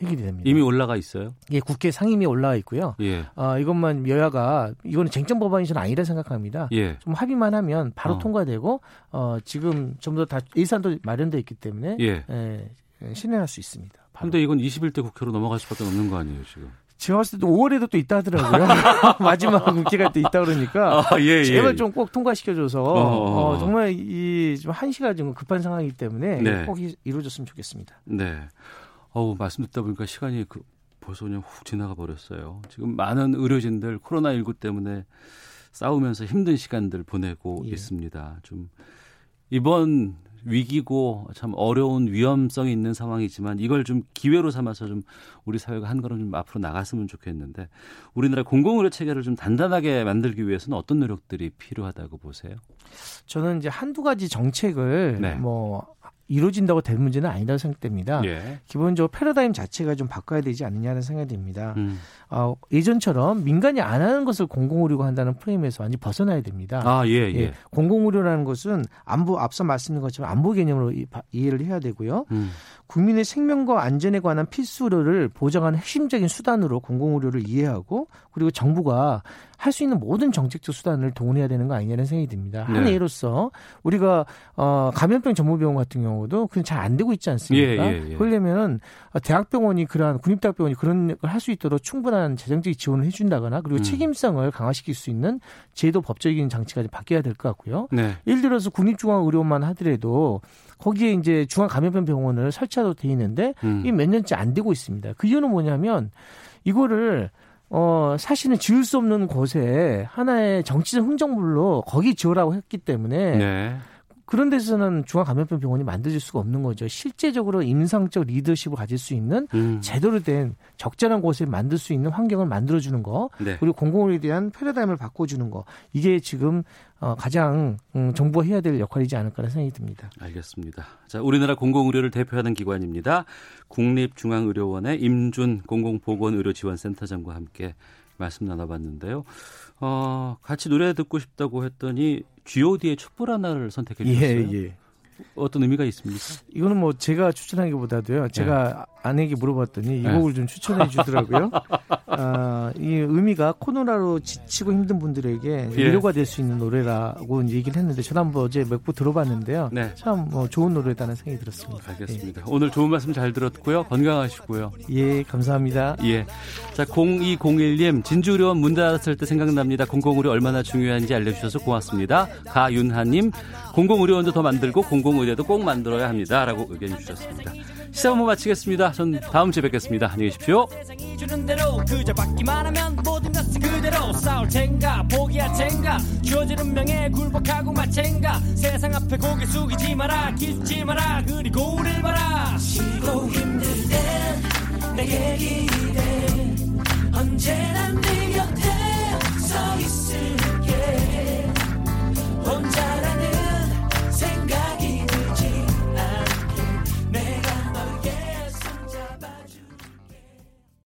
해결이 됩니다. 이미 올라가 있어요? 예, 국회 상임위에 올라와 있고요. 예. 어, 이것만 여야가 이거는 쟁점 법안이 저는 아니라 생각합니다. 예. 좀 합의만 하면 바로 어. 통과되고 어, 지금 전부 다 예산도 마련돼 있기 때문에 예. 예, 실행할 수 있습니다. 그런데 이건 21대 국회로 넘어갈 수밖에 없는 거 아니에요, 지금? 제가 봤을 때도 5월에도 또 있다 하더라고요. 마지막 국회가 또 있다 그러니까 아, 예, 예. 제발 좀 꼭 통과시켜줘서 어, 어, 어. 정말 이좀 한시가 좀 급한 상황이기 때문에 네. 꼭 이루어졌으면 좋겠습니다. 네. 어우, 말씀 듣다 보니까 시간이 그 벌써 그냥 훅 지나가 버렸어요. 지금 많은 의료진들 코로나 19 때문에 싸우면서 힘든 시간들 보내고 예. 있습니다. 좀 이번 위기고 참 어려운 위험성이 있는 상황이지만 이걸 좀 기회로 삼아서 좀 우리 사회가 한 걸음 좀 앞으로 나갔으면 좋겠는데 우리나라 공공의료 체계를 좀 단단하게 만들기 위해서는 어떤 노력들이 필요하다고 보세요? 저는 이제 한두 가지 정책을 네. 뭐 이루어진다고 될 문제는 아니라고 생각됩니다. 예. 기본적으로 패러다임 자체가 좀 바꿔야 되지 않느냐는 생각이 듭니다. 음. 어, 예전처럼 민간이 안 하는 것을 공공의료가 한다는 프레임에서 완전히 벗어나야 됩니다. 아, 예, 예. 예. 공공의료라는 것은 안보 앞서 말씀드린 것처럼 안보 개념으로 이, 해를 해야 되고요. 음. 국민의 생명과 안전에 관한 필수 의료를 보장하는 핵심적인 수단으로 공공의료를 이해하고 그리고 정부가 할 수 있는 모든 정책적 수단을 동원해야 되는 거 아니냐는 생각이 듭니다. 네. 한 예로서 우리가 어 감염병 전문병원 같은 경우도 그냥 잘 안 되고 있지 않습니까? 예, 예, 예. 그러려면은 대학병원이 그러한 국립대학병원이 그런 걸 할 수 있도록 충분한 재정적 지원을 해준다거나 그리고 음. 책임성을 강화시킬 수 있는 제도 법적인 장치가 바뀌어야 될 것 같고요. 네. 예를 들어서 국립중앙의료원만 하더라도 거기에 이제 중앙 감염병 병원을 설치하도록 돼 있는데 음. 이게 몇 년째 안 되고 있습니다. 그 이유는 뭐냐면 이거를 어, 사실은 지을 수 없는 곳에 하나의 정치적 흥정물로 거기 지으라고 했기 때문에 네. 그런 데서는 중앙감염병 병원이 만들어질 수가 없는 거죠. 실제적으로 임상적 리더십을 가질 수 있는 음. 제대로 된 적절한 곳에 만들 수 있는 환경을 만들어주는 거, 네. 그리고 공공의료에 대한 패러다임을 바꿔주는 거, 이게 지금 어, 가장 음, 정부가 해야 될 역할이지 않을까라는 생각이 듭니다. 알겠습니다. 자, 우리나라 공공의료를 대표하는 기관입니다. 국립중앙의료원의 임준 공공보건의료지원센터장과 함께 말씀 나눠봤는데요. 어, 같이 노래 듣고 싶다고 했더니 G.O.D의 촛불 하나를 선택해 주셨어요. 예, 예. 어떤 의미가 있습니까? 이거는 뭐 제가 추천하기보다도요. 제가 네. 아내에게 물어봤더니 이 네. 곡을 좀 추천해 주더라고요. 아, 이 의미가 코로나로 지치고 힘든 분들에게 예. 위로가 될 수 있는 노래라고 얘기를 했는데 저도 한번 어제 몇부 들어봤는데요. 네. 참 뭐 좋은 노래다는 생각이 들었습니다. 알겠습니다. 예. 오늘 좋은 말씀 잘 들었고요. 건강하시고요. 예, 감사합니다. 예. 자, 0201님 진주의료원 문 닫았을 때 생각납니다. 공공의료 얼마나 중요한지 알려주셔서 고맙습니다. 가윤하님 공공의료원도 더 만들고 공공 공공의대도 꼭 만들어야 합니다. 라고 의견 주셨습니다. 시사본부 마치겠습니다. 전 다음 주에 뵙겠습니다. 안녕히 계십시오. 주는 대로 그저 받기만 하면 모든 것은 그대로 싸울 텐가 포기할 텐가 주어진 운명에 굴복하고 마챈가 세상 앞에 고개 숙이지 마라 기죽지 마라 그리고 우릴 봐라 쉬고 힘들 땐내 얘기돼 언제나 네 곁에 서 있을게 혼자라는 생각이